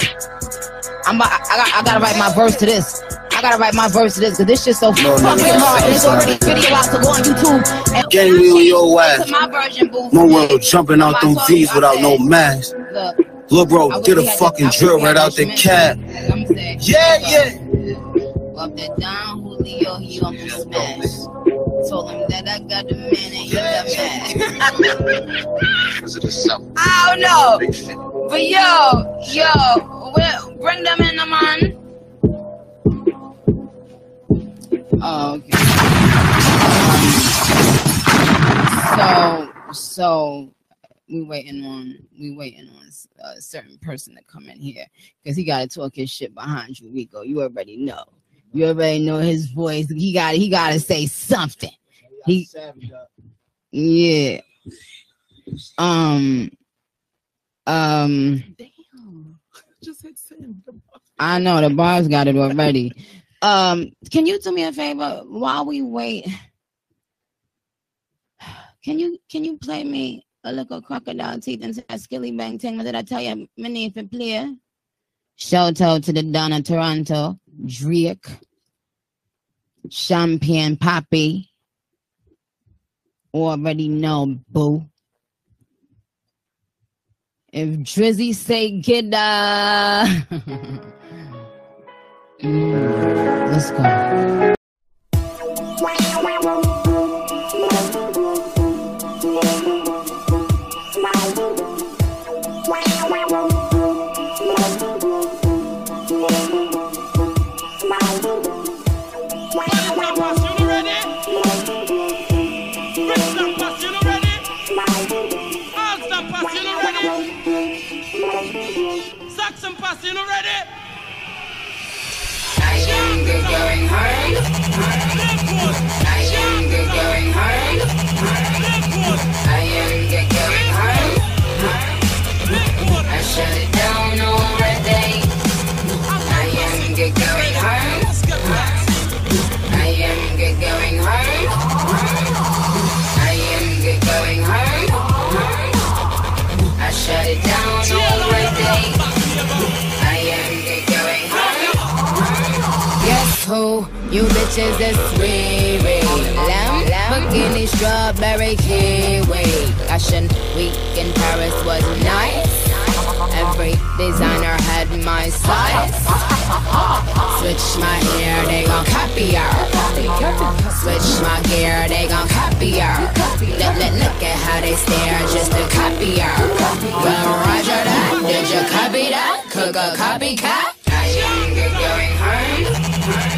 I'm about, I, got, I gotta write my verse to this. I gotta write my verse to this because this shit's so No, fucking no, hard. And it's already video out to go on YouTube. And Gang wheel your ass. my version. No world jumping out them V's without no mask. Look, Lil bro, get a fucking this- I wish drill right out the this cat. I'm saying. Yeah, yeah. Up that down, Julio, he almost smashed. Told him that I got the man and he got mad. *laughs* I don't know. But yo, yo, bring them in the man. Oh, okay. Um, so, so we waiting on we waiting on a certain person to come in here because he got to talk his shit behind you, Rico. You already know. You already know his voice. He got he got to say something. He, yeah. Um. Um. *laughs* Just hit send. I know the bars got it already. *laughs* Um, can you do me a favor while we wait? Can you can you play me a little crocodile teeth into that Skillibeng thing? Did I tell you my name for play? Shout out to the Donna Toronto, Drake, Champagne Papi. Already know, boo. If Drizzy say get Mm, *laughs* Let's go. Saxon pass, you know ready? Going hard. I am going hard. I am going hard. I shut it You bitches is sweet, lamb, bikini, strawberry, kiwi. Fashion week in Paris was nice. Every designer had my size. Switch my hair, they gon' copy her. Switch my gear, they gon' copy her. Look, look, look at how they stare just to copy her. Well, Roger that, did you copy that? Cook a copycat? I am get going home.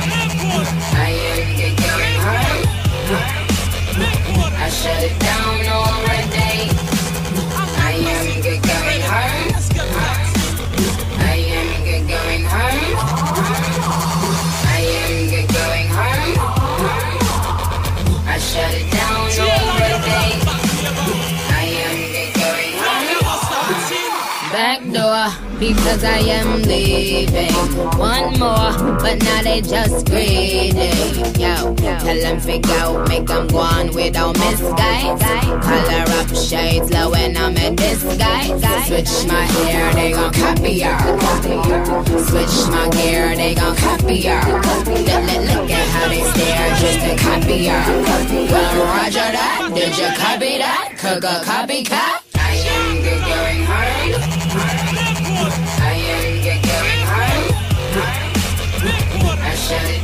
I because I am leaving. One more, but now they just greedy. Yo, tell them figure out, make them go on without misguides. Color up shades low when I'm in disguise. Switch my hair, they gon' copy her. Switch my gear, they gon' copy her. Look, look, at how they stare just to copy her. Well, Roger that, did you copy that? Cook a copycat? I am going home. I get going home. I shut it down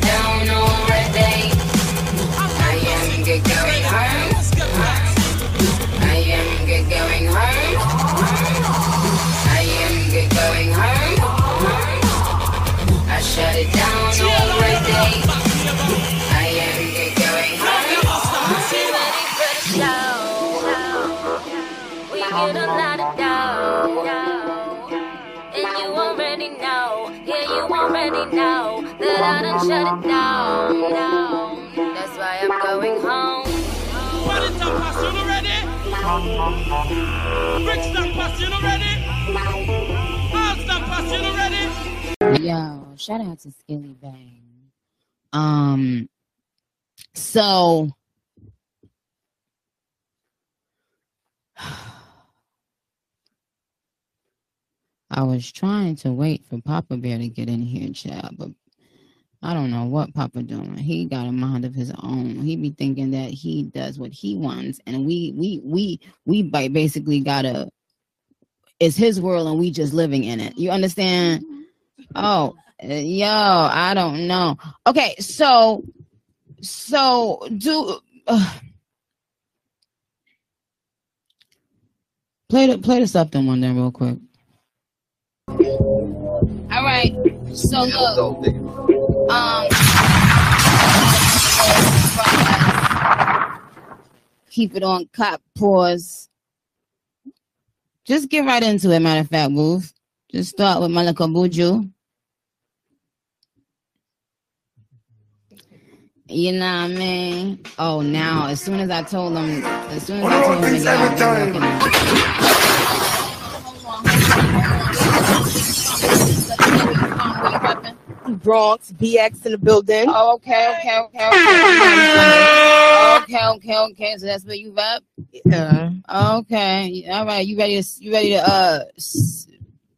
already know that I done shut it down. That's why I'm going home. Paddington pass, you know ready? Brixton pass, you know ready? Alston pass, you know ready? Yo, shout out to Skillibeng. Um, so I was trying to wait for Papa Bear to get in here, child, but I don't know what Papa doing. He got a mind of his own. He be thinking that he does what he wants, and we we we we ba- basically gotta. It's his world, and we just living in it. You understand? Oh, yo, I don't know. Okay, so so do uh, play the play the something one then real quick. All right. So look, um, keep it on cop pause. Just get right into it. Matter of fact, move. Just start with Malika Buju. You know what I mean? Oh, now as soon as I told them, as soon as I told them, to get out, Bronx, BX in the building. Oh, okay, okay, okay, okay. okay, okay, okay. So that's where you rep. Yeah. Okay. All right. You ready to? You ready to uh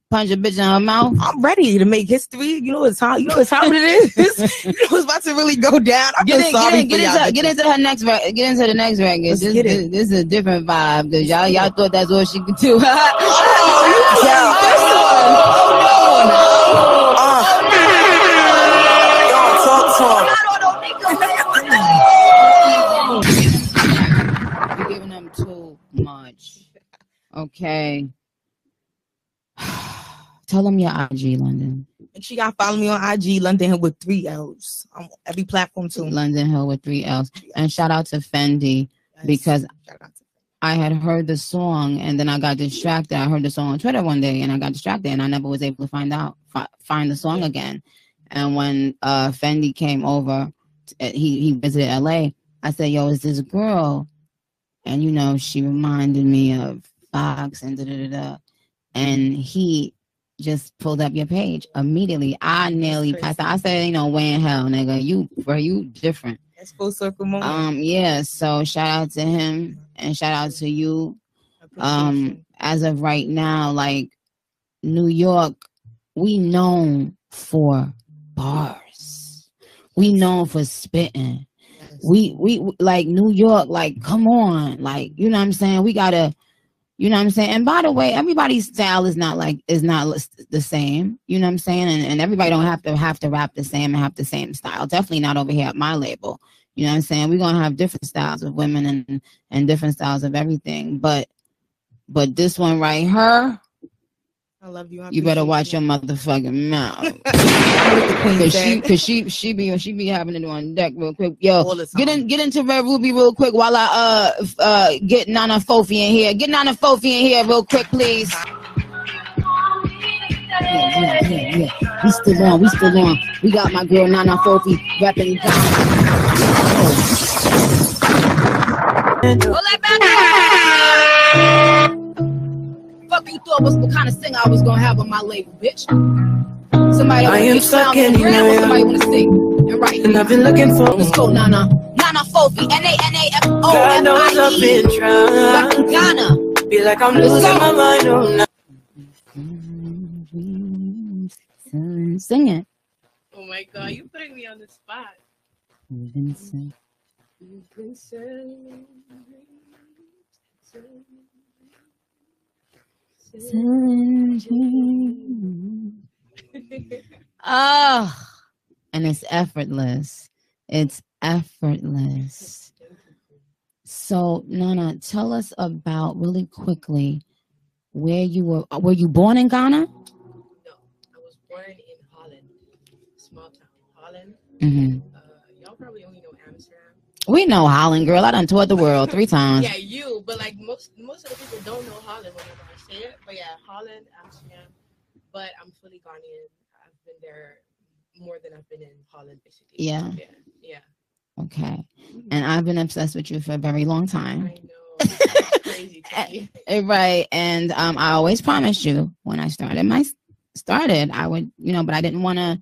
punch a bitch in her mouth? I'm ready to make history. You know it's how you know it's how it is. *laughs* you know it's about to really go down. I Get, in, sorry get, in, get, into, get into her next get into the next record. This, this, this is a different vibe because y'all y'all thought that's what she could do. You're giving them too much. Okay. Tell them your IG, London. Make sure y'all follow me on IG, London Hill with three L's. On every platform too. London Hill with three L's. And shout out to Fendi because I had heard the song and then I got distracted. I heard the song on Twitter one day and I got distracted and I never was able to find out fi- find the song again. And when uh Fendi came over, t- he he visited LA. I said, "Yo, is this girl?" And you know, she reminded me of Fox and da da da da. And he just pulled up your page immediately. I nearly passed out. I said, "You know, way in hell, nigga. You, bro, you different." That's full circle moment. Um, yeah. So shout out to him and shout out to you. Um, as of right now, like New York, we known for bars. we known for spitting. We, we we like New York, like come on, like you know what I'm saying. We gotta, you know what I'm saying. And by the way, everybody's style is not like is not the same. You know what I'm saying. And, and everybody don't have to have to rap the same and have the same style. Definitely not over here at my label. You know what I'm saying. We're gonna have different styles of women and and different styles of everything. But but this one right here, I love you. I you better appreciate watch your motherfucking *laughs* mouth. Cause she, cause she, she be, she be having it on deck real quick. Yo, get in, get into Red Ruby real quick while I uh f- uh get Nana Fofie in here. Get Nana Fofie in here real quick, please. Yeah, yeah, yeah, yeah. We still on, we still on. We got my girl Nana Fofie rapping. Fuck you thought was what kind of singer I was gonna have on my label, bitch. Somebody I am get stuck sound on the gram or anywhere. somebody wanna sing and write. And I've been looking for Let's go, Nana. Nana Fofie, N A N A F O God knows F I I've E. been trying. Fucking Ghana. Feel like I'm Let's losing go. my mind. Oh, no. Sing it. Oh my god, you're putting me on the spot. Vincent. You've been selling, Oh, and it's effortless. It's effortless. So, Nana, tell us about really quickly where you were. Were you born in Ghana? No, I was born in Holland, small town Holland. Mm-hmm. Uh, y'all probably only know Amsterdam. We know Holland, girl. I done toured the world three *laughs* times. Yeah, you, but like most most of the people don't know Holland whenever say it. But yeah, Holland, Amsterdam. But I'm fully Ghanaian. I've been there more than I've been in Holland, basically. Yeah. Yeah. Yeah. Okay. And I've been obsessed with you for a very long time. *laughs* Crazy to me. Eh, Right. And um, I always promised you when I started my started, I would, you know, but I didn't want to,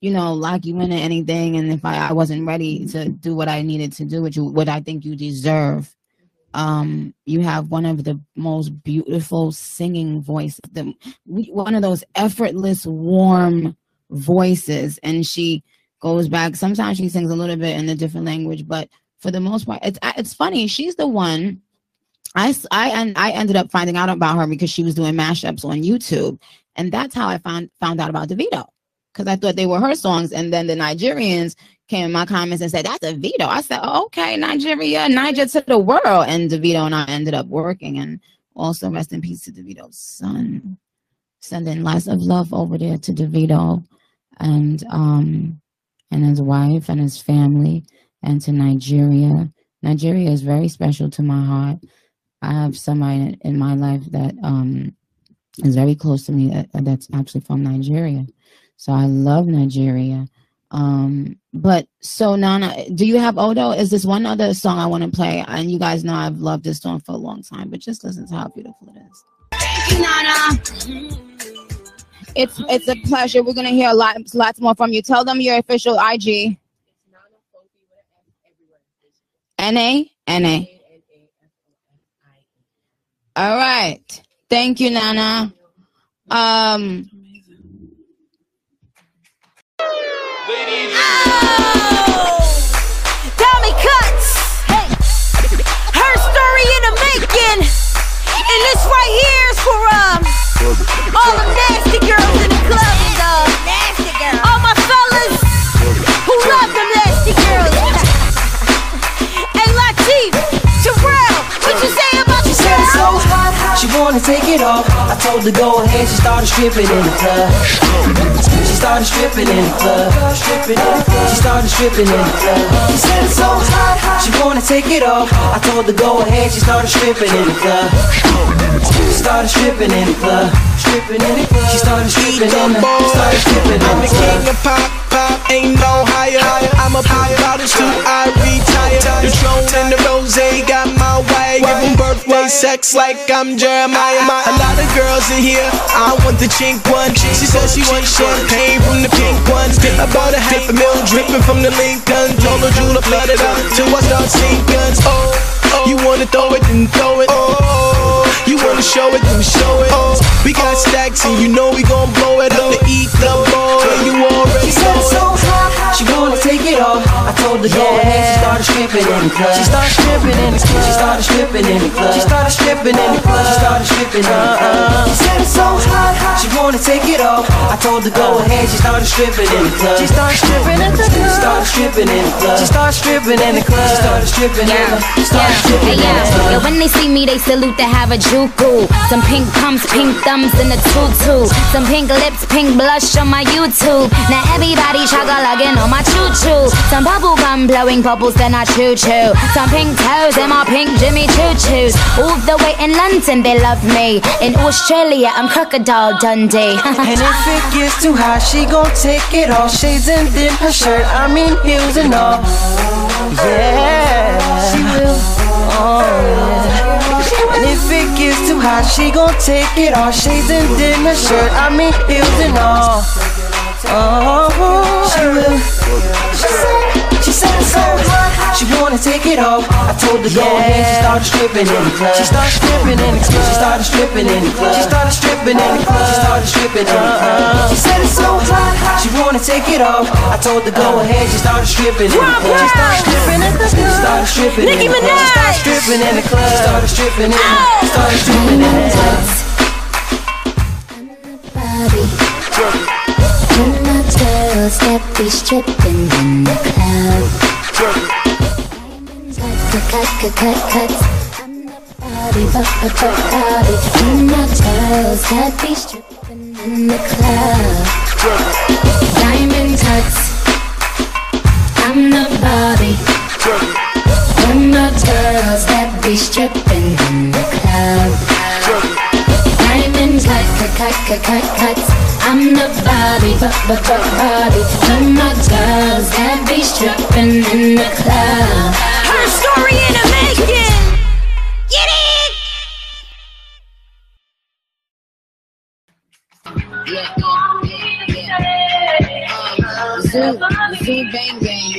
you know, lock you into anything. And if I, I wasn't ready to do what I needed to do, what you, what I think you deserve, um, you have one of the most beautiful singing voices, the one of those effortless, warm voices. And she goes back. Sometimes she sings a little bit in a different language, but for the most part, it's it's funny. She's the one. I, I and I ended up finding out about her because she was doing mashups on YouTube, and that's how I found found out about Davido because I thought they were her songs, and then the Nigerians came in my comments and said that's Davido. I said, oh, okay, Nigeria, Niger to the world, and Davido and I ended up working, and also rest in peace to Davido's son, sending lots of love over there to Davido and um, and his wife and his family, and to Nigeria. Nigeria is very special to my heart. I have somebody in my life that um is very close to me that, that's actually from Nigeria. So I love Nigeria. Um but so Nana, do you have Odo? Is this one other song I want to play? And you guys know I've loved this song for a long time, but just listen to how beautiful it is. Thank you, Nana. It's it's a pleasure. We're gonna hear a lot lots more from you. Tell them your official IG. N A N A. All right. Thank you, Nana. Um. This right here is for um all the she wanna take it off. I told her go ahead, she started stripping in the club. She started stripping in the club. The club. She started stripping in the club. She said it's so hot, she wanna take it off. I told her go ahead, she started stripping in the club. She started stripping in the club. Stripping in the club. She started stripping in the club. Started stripping in I'm the the king of pop, ain't no higher. I'm a pop artist till I retire. The throne and the rose got my way. Give 'em birthday sex like I'm Jeremih. A lot of girls in here, I want the chink one. She said she wants champagne from the pink ones. I bought a half a mil dripping from the Lincoln. Told her Jula flood it up till I start seeing guns. Oh, oh, you wanna throw it, then throw it. Oh, oh, oh. You wanna show it, then we show it. Oh, we got stacks and you know we gon' blow it up to eat the boy. And you already She said know it's so it. hot, she told her go ahead, she started stripping in the club. She started stripping in the club. She started stripping in the club. She started stripping in the club. She started stripping in the club. She said it's so hot, she wanna take it off. I told her go ahead, she started stripping in the club. She started stripping in the club. She started stripping in the club. She started stripping in the club. She started stripping in the club. Started stripping in Hey, the yo, club. yo, when they see me, they salute to have a Some pink pumps, pink thumbs in the tutu. Some pink lips, pink blush on my YouTube. Now everybody chugga on my choo choo. Some bubble gum blowing bubbles, then I choo choo. Some pink toes in my pink Jimmy choo choos. All the way in London, they love me. In Australia, I'm Crocodile Dundee. *laughs* And if it gets too hot, she gon' take it off. Shades and then her shirt, I mean heels and all. Yeah, she will. Oh, yeah. And if it gets too hot, she gon' take it off. Shades and her shirt, I mean heels and all. Oh, she will. She said, she said it's so hot. She wanna take it off. I told her go ahead. She started stripping in the club. She started stripping in the club. She started stripping in the club. She started stripping in the club. She started stripping in the club. She said it's so hot. She wanna take it off. I told her go ahead. She started stripping in the club. She started stripping in the club. She started stripping in Nicki the club. She started stripping in the club. She started stripping in the club. Started stripping in the club. Body. Girls that be stripping in the club. Cut, cut, cut, cut, cut. Body, but, but, but, my girls that be stripping in the club. Diamond cuts. I'm the body. When my girls that be stripping in the club. Diamond cut, cut, cut, cut, cut. I'm the body, but, but, but, body. When my girls that be stripping in the club. Her story in the making. Get it? Zoo, Zoo Bang Bang.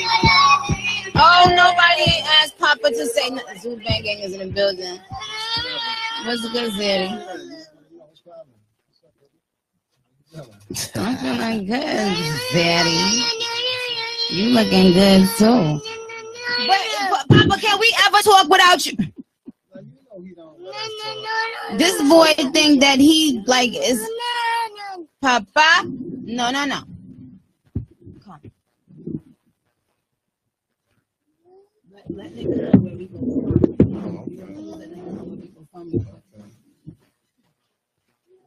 Oh, nobody asked Papa to say nothing. Zoo Bang Bang is in the building. What's the good, Zeddy? I'm feeling good, Zeddy. You looking good too. But, but Papa, can we ever talk without you? This boy think that he like is Papa. No, no, no.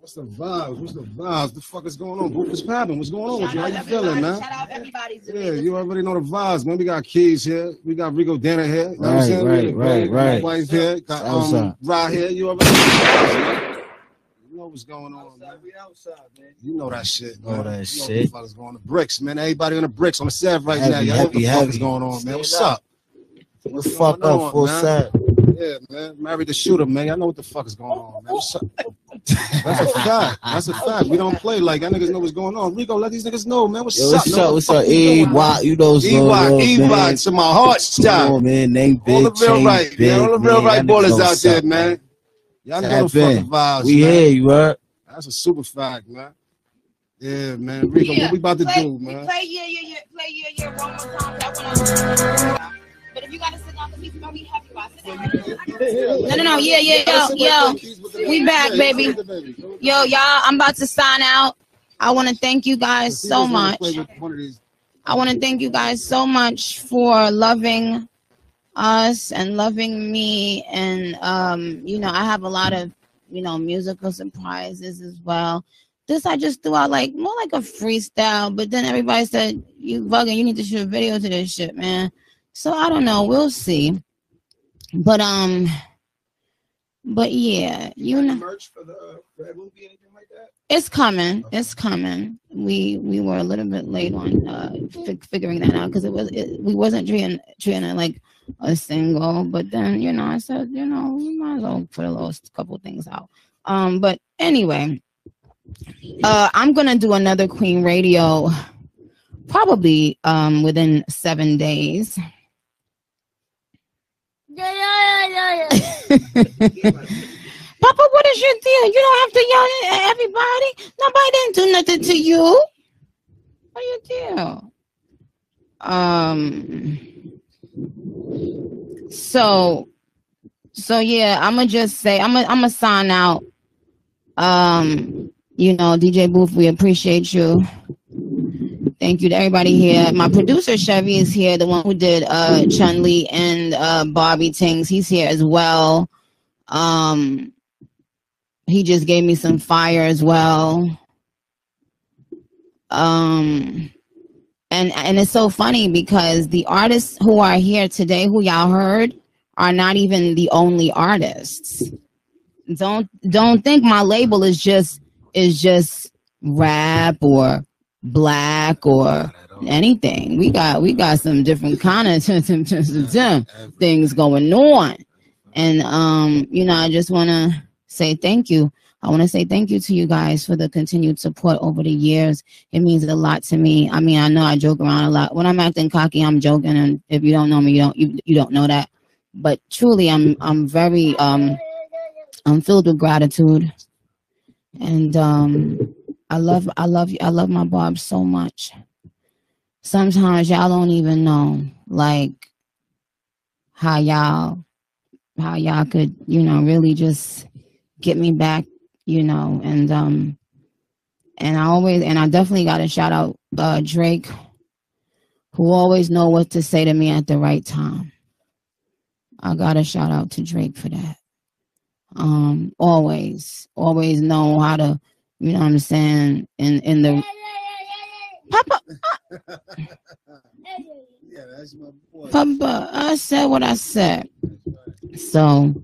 What's the vibes? What's the vibes? The fuck is going on? What's popping? What's going on with you? How you feeling, man? Shout out everybody. Yeah, you already know the vibes, man. We got Keys here. We got Rico Danna here. You know what I'm Right, saying? right, We got right, my right. wife here. Got um, Rod here. You already know. You know what's going on, Outside, man. You know that shit, man. Know that You know shit. what the fuck is going on. The bricks, man. Everybody on the bricks on the set right Heavy, now. Y'all know what the heavy, fuck is going on, man. What's Stand up? The fuck going up, on, full man? set. Yeah, man. Married the shooter, man. I know what the fuck is going on, man. That's a fact. That's a fact. We don't play like that. Niggas know what's going on. Rico, let these niggas know, man. What's Yo, up? what's man? up? What What's up? we E doing, man? Y, you know what's going on, E-Y, man. E-Y, to my heart's Come on, man. Name big, All the real chain right, big, man. All the real man. right ballers out there, up, man. Y'all know the Tap fucking vibes, We man. here, you heard? That's a super fact, man. Yeah, man. Rico, Yeah, what we about to play, do, man? Play yeah, yeah, yeah. Play yeah, yeah. One more time. That one. But if you gotta sit down, because he's gonna be heavy. Why? *laughs* Sit down. I can sit down. No, no, no. Yeah, yeah, yo, yo. We back, baby. Yo, y'all, I'm about to sign out. I want to thank you guys so much. I want to thank you guys so much for loving us and loving me. And, um, you know, I have a lot of, you know, musical surprises as well. This I just threw out like more like a freestyle, but then everybody said, You bugging, you need to shoot a video to this shit, man. So I don't know. We'll see. But um, but yeah, you know, merch for the Red movie, anything like that? it's coming. It's coming. We we were a little bit late on uh fi- figuring that out because it was it, we wasn't treating treating it like a single. But then you know I said you know we might as well put a little couple things out. Um, but anyway, uh, I'm gonna do another Queen Radio probably um within seven days. *laughs* Papa, what is your deal? You don't have to yell at everybody. Nobody didn't do nothing to you. What your deal? Um, so so yeah, I'm gonna just say I'm gonna I'm gonna sign out. Um, you know, DJ Booth, we appreciate you. Thank you to everybody here. My producer Chevy is here, the one who did uh Chun Li and uh Barbie Tings. He's here as well. Um, he just gave me some fire as well. Um, and and it's so funny because the artists who are here today, who y'all heard, are not even the only artists. Don't don't think my label is just is just rap or black or anything. We got we got some different kind *laughs* of things going on. And um, you know, I just wanna say thank you. I want to say thank you to you guys for the continued support over the years. It means a lot to me. I mean, I know I joke around a lot. When I'm acting cocky, I'm joking, and if you don't know me, you don't you, you don't know that. But truly, I'm I'm very um I'm filled with gratitude, and um I love I love I love my Bob so much. Sometimes y'all don't even know like how y'all how y'all could you know really just get me back you know and um and i always and i definitely got to shout out uh drake who always know what to say to me at the right time i got to shout out to drake for that um always always know how to you know what i'm saying in in the papa Yeah, that's my boy. Papa, I said what I said. So,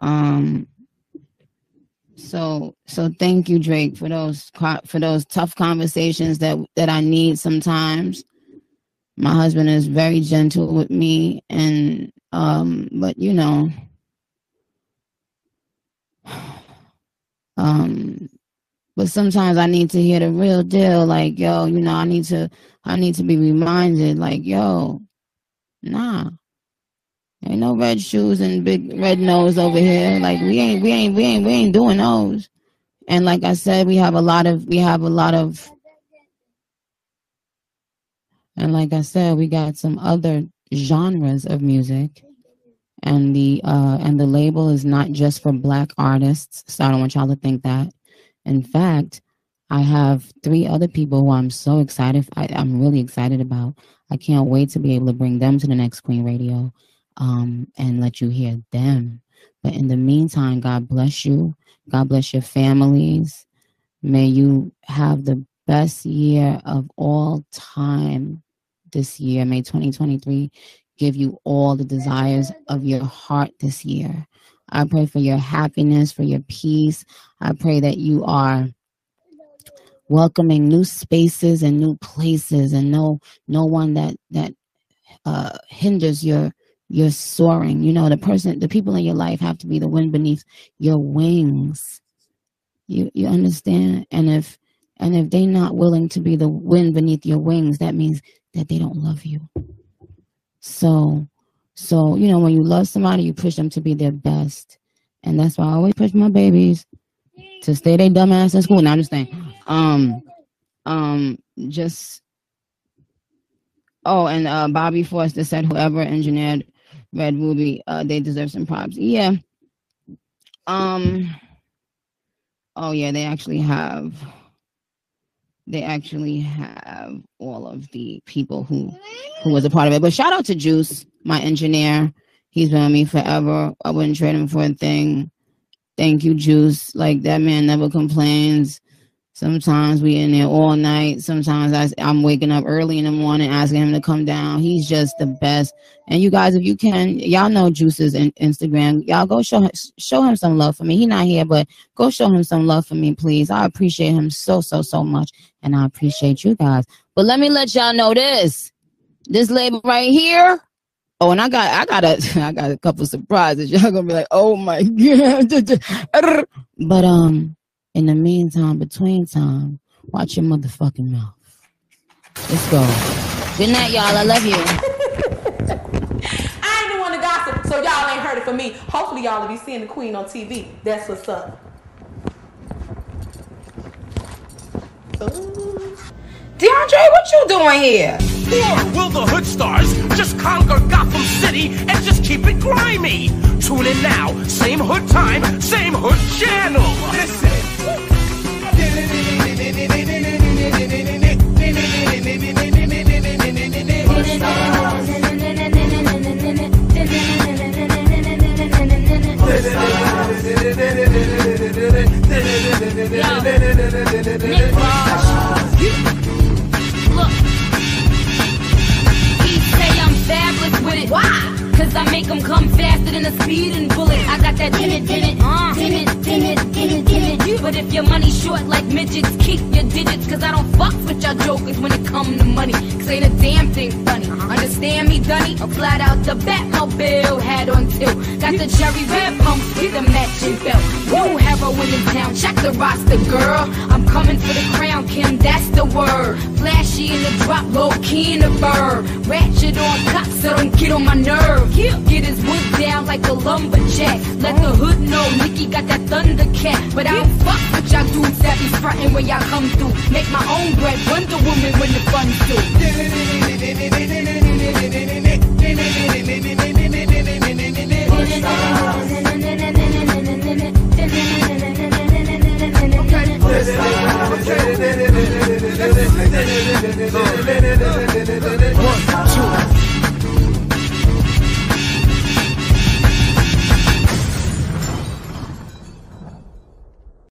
um, so so thank you, Drake, for those for those tough conversations that that I need sometimes. My husband is very gentle with me, and um, but you know, *sighs* um, but sometimes I need to hear the real deal. Like, yo, you know, I need to I need to be reminded. Like, yo, nah. Ain't no red shoes and big red nose over here. Like we ain't we ain't we ain't we ain't doing those. And like I said, we have a lot of we have a lot of and like I said, we got some other genres of music. And the uh and the label is not just for black artists. So I don't want y'all to think that. In fact, I have three other people who I'm so excited. I, I'm really excited about. I can't wait to be able to bring them to the next Queen Radio um, and let you hear them. But in the meantime, God bless you. God bless your families. May you have the best year of all time this year. May 2023 give you all the desires of your heart this year. I pray for your happiness, for your peace. I pray that you are welcoming new spaces and new places and no no one that that uh hinders your your soaring. You know the person the people in your life have to be the wind beneath your wings. You you understand? And if and if they're not willing to be the wind beneath your wings that means that they don't love you. So so you know when you love somebody you push them to be their best. And that's why i always push my babies to stay their dumb ass in school. Now i'm just saying um um just oh and uh bobby forster said whoever engineered red ruby uh they deserve some props. Yeah. Um oh yeah they actually have they actually have all of the people who who was a part of it. But shout out to juice my engineer. He's been with me forever. I wouldn't trade him for a thing. Thank you juice. Like that man never complains Sometimes we in there all night. Sometimes I, I'm waking up early in the morning asking him to come down. He's just the best. And you guys, if you can, y'all know Juice's in, Instagram. Y'all go show show him some love for me. He not here, but go show him some love for me, please. I appreciate him so so so much, and I appreciate you guys. But let me let y'all know this. This label right here. Oh, and I got I got a *laughs* I got a couple surprises. Y'all gonna be like, oh my *laughs* god. But um. In the meantime, between time, watch your motherfucking mouth. Let's go. Good night, y'all. I love you. *laughs* I ain't the one to gossip, so y'all ain't heard it from me. Hopefully, y'all will be seeing the queen on TV. That's what's up. DeAndre, what you doing here? Or will the hood stars just conquer Gotham City and just keep it grimy? Tune in now, same hood time, same hood channel. Nick Raj. Look. He say I'm fabulous with it. Why? Cause I make 'em come faster than a speeding bullet. I got that in it, in it, uh, in it, in it, in it, in it. But if your money's short like midgets, keep your digits. Cause I don't fuck with y'all jokers when it come to money. Cause ain't a damn thing funny. Understand me, Dunny? Flat out the Batmobile hat on tilt. Got the cherry red pumps with the matching belt. New heroin in town, check the roster, girl. I'm coming for the crown, Kim, that's the word. Flashy in the drop, low key in the bird. Ratchet on cock, so don't get on my Get his wood down like a lumberjack. Let the hood know Nicki got that thundercat. But I don't fuck with y'all dudes that be frontin' when y'all come through. Make my own bread, Wonder Woman when the fun's through. One, two.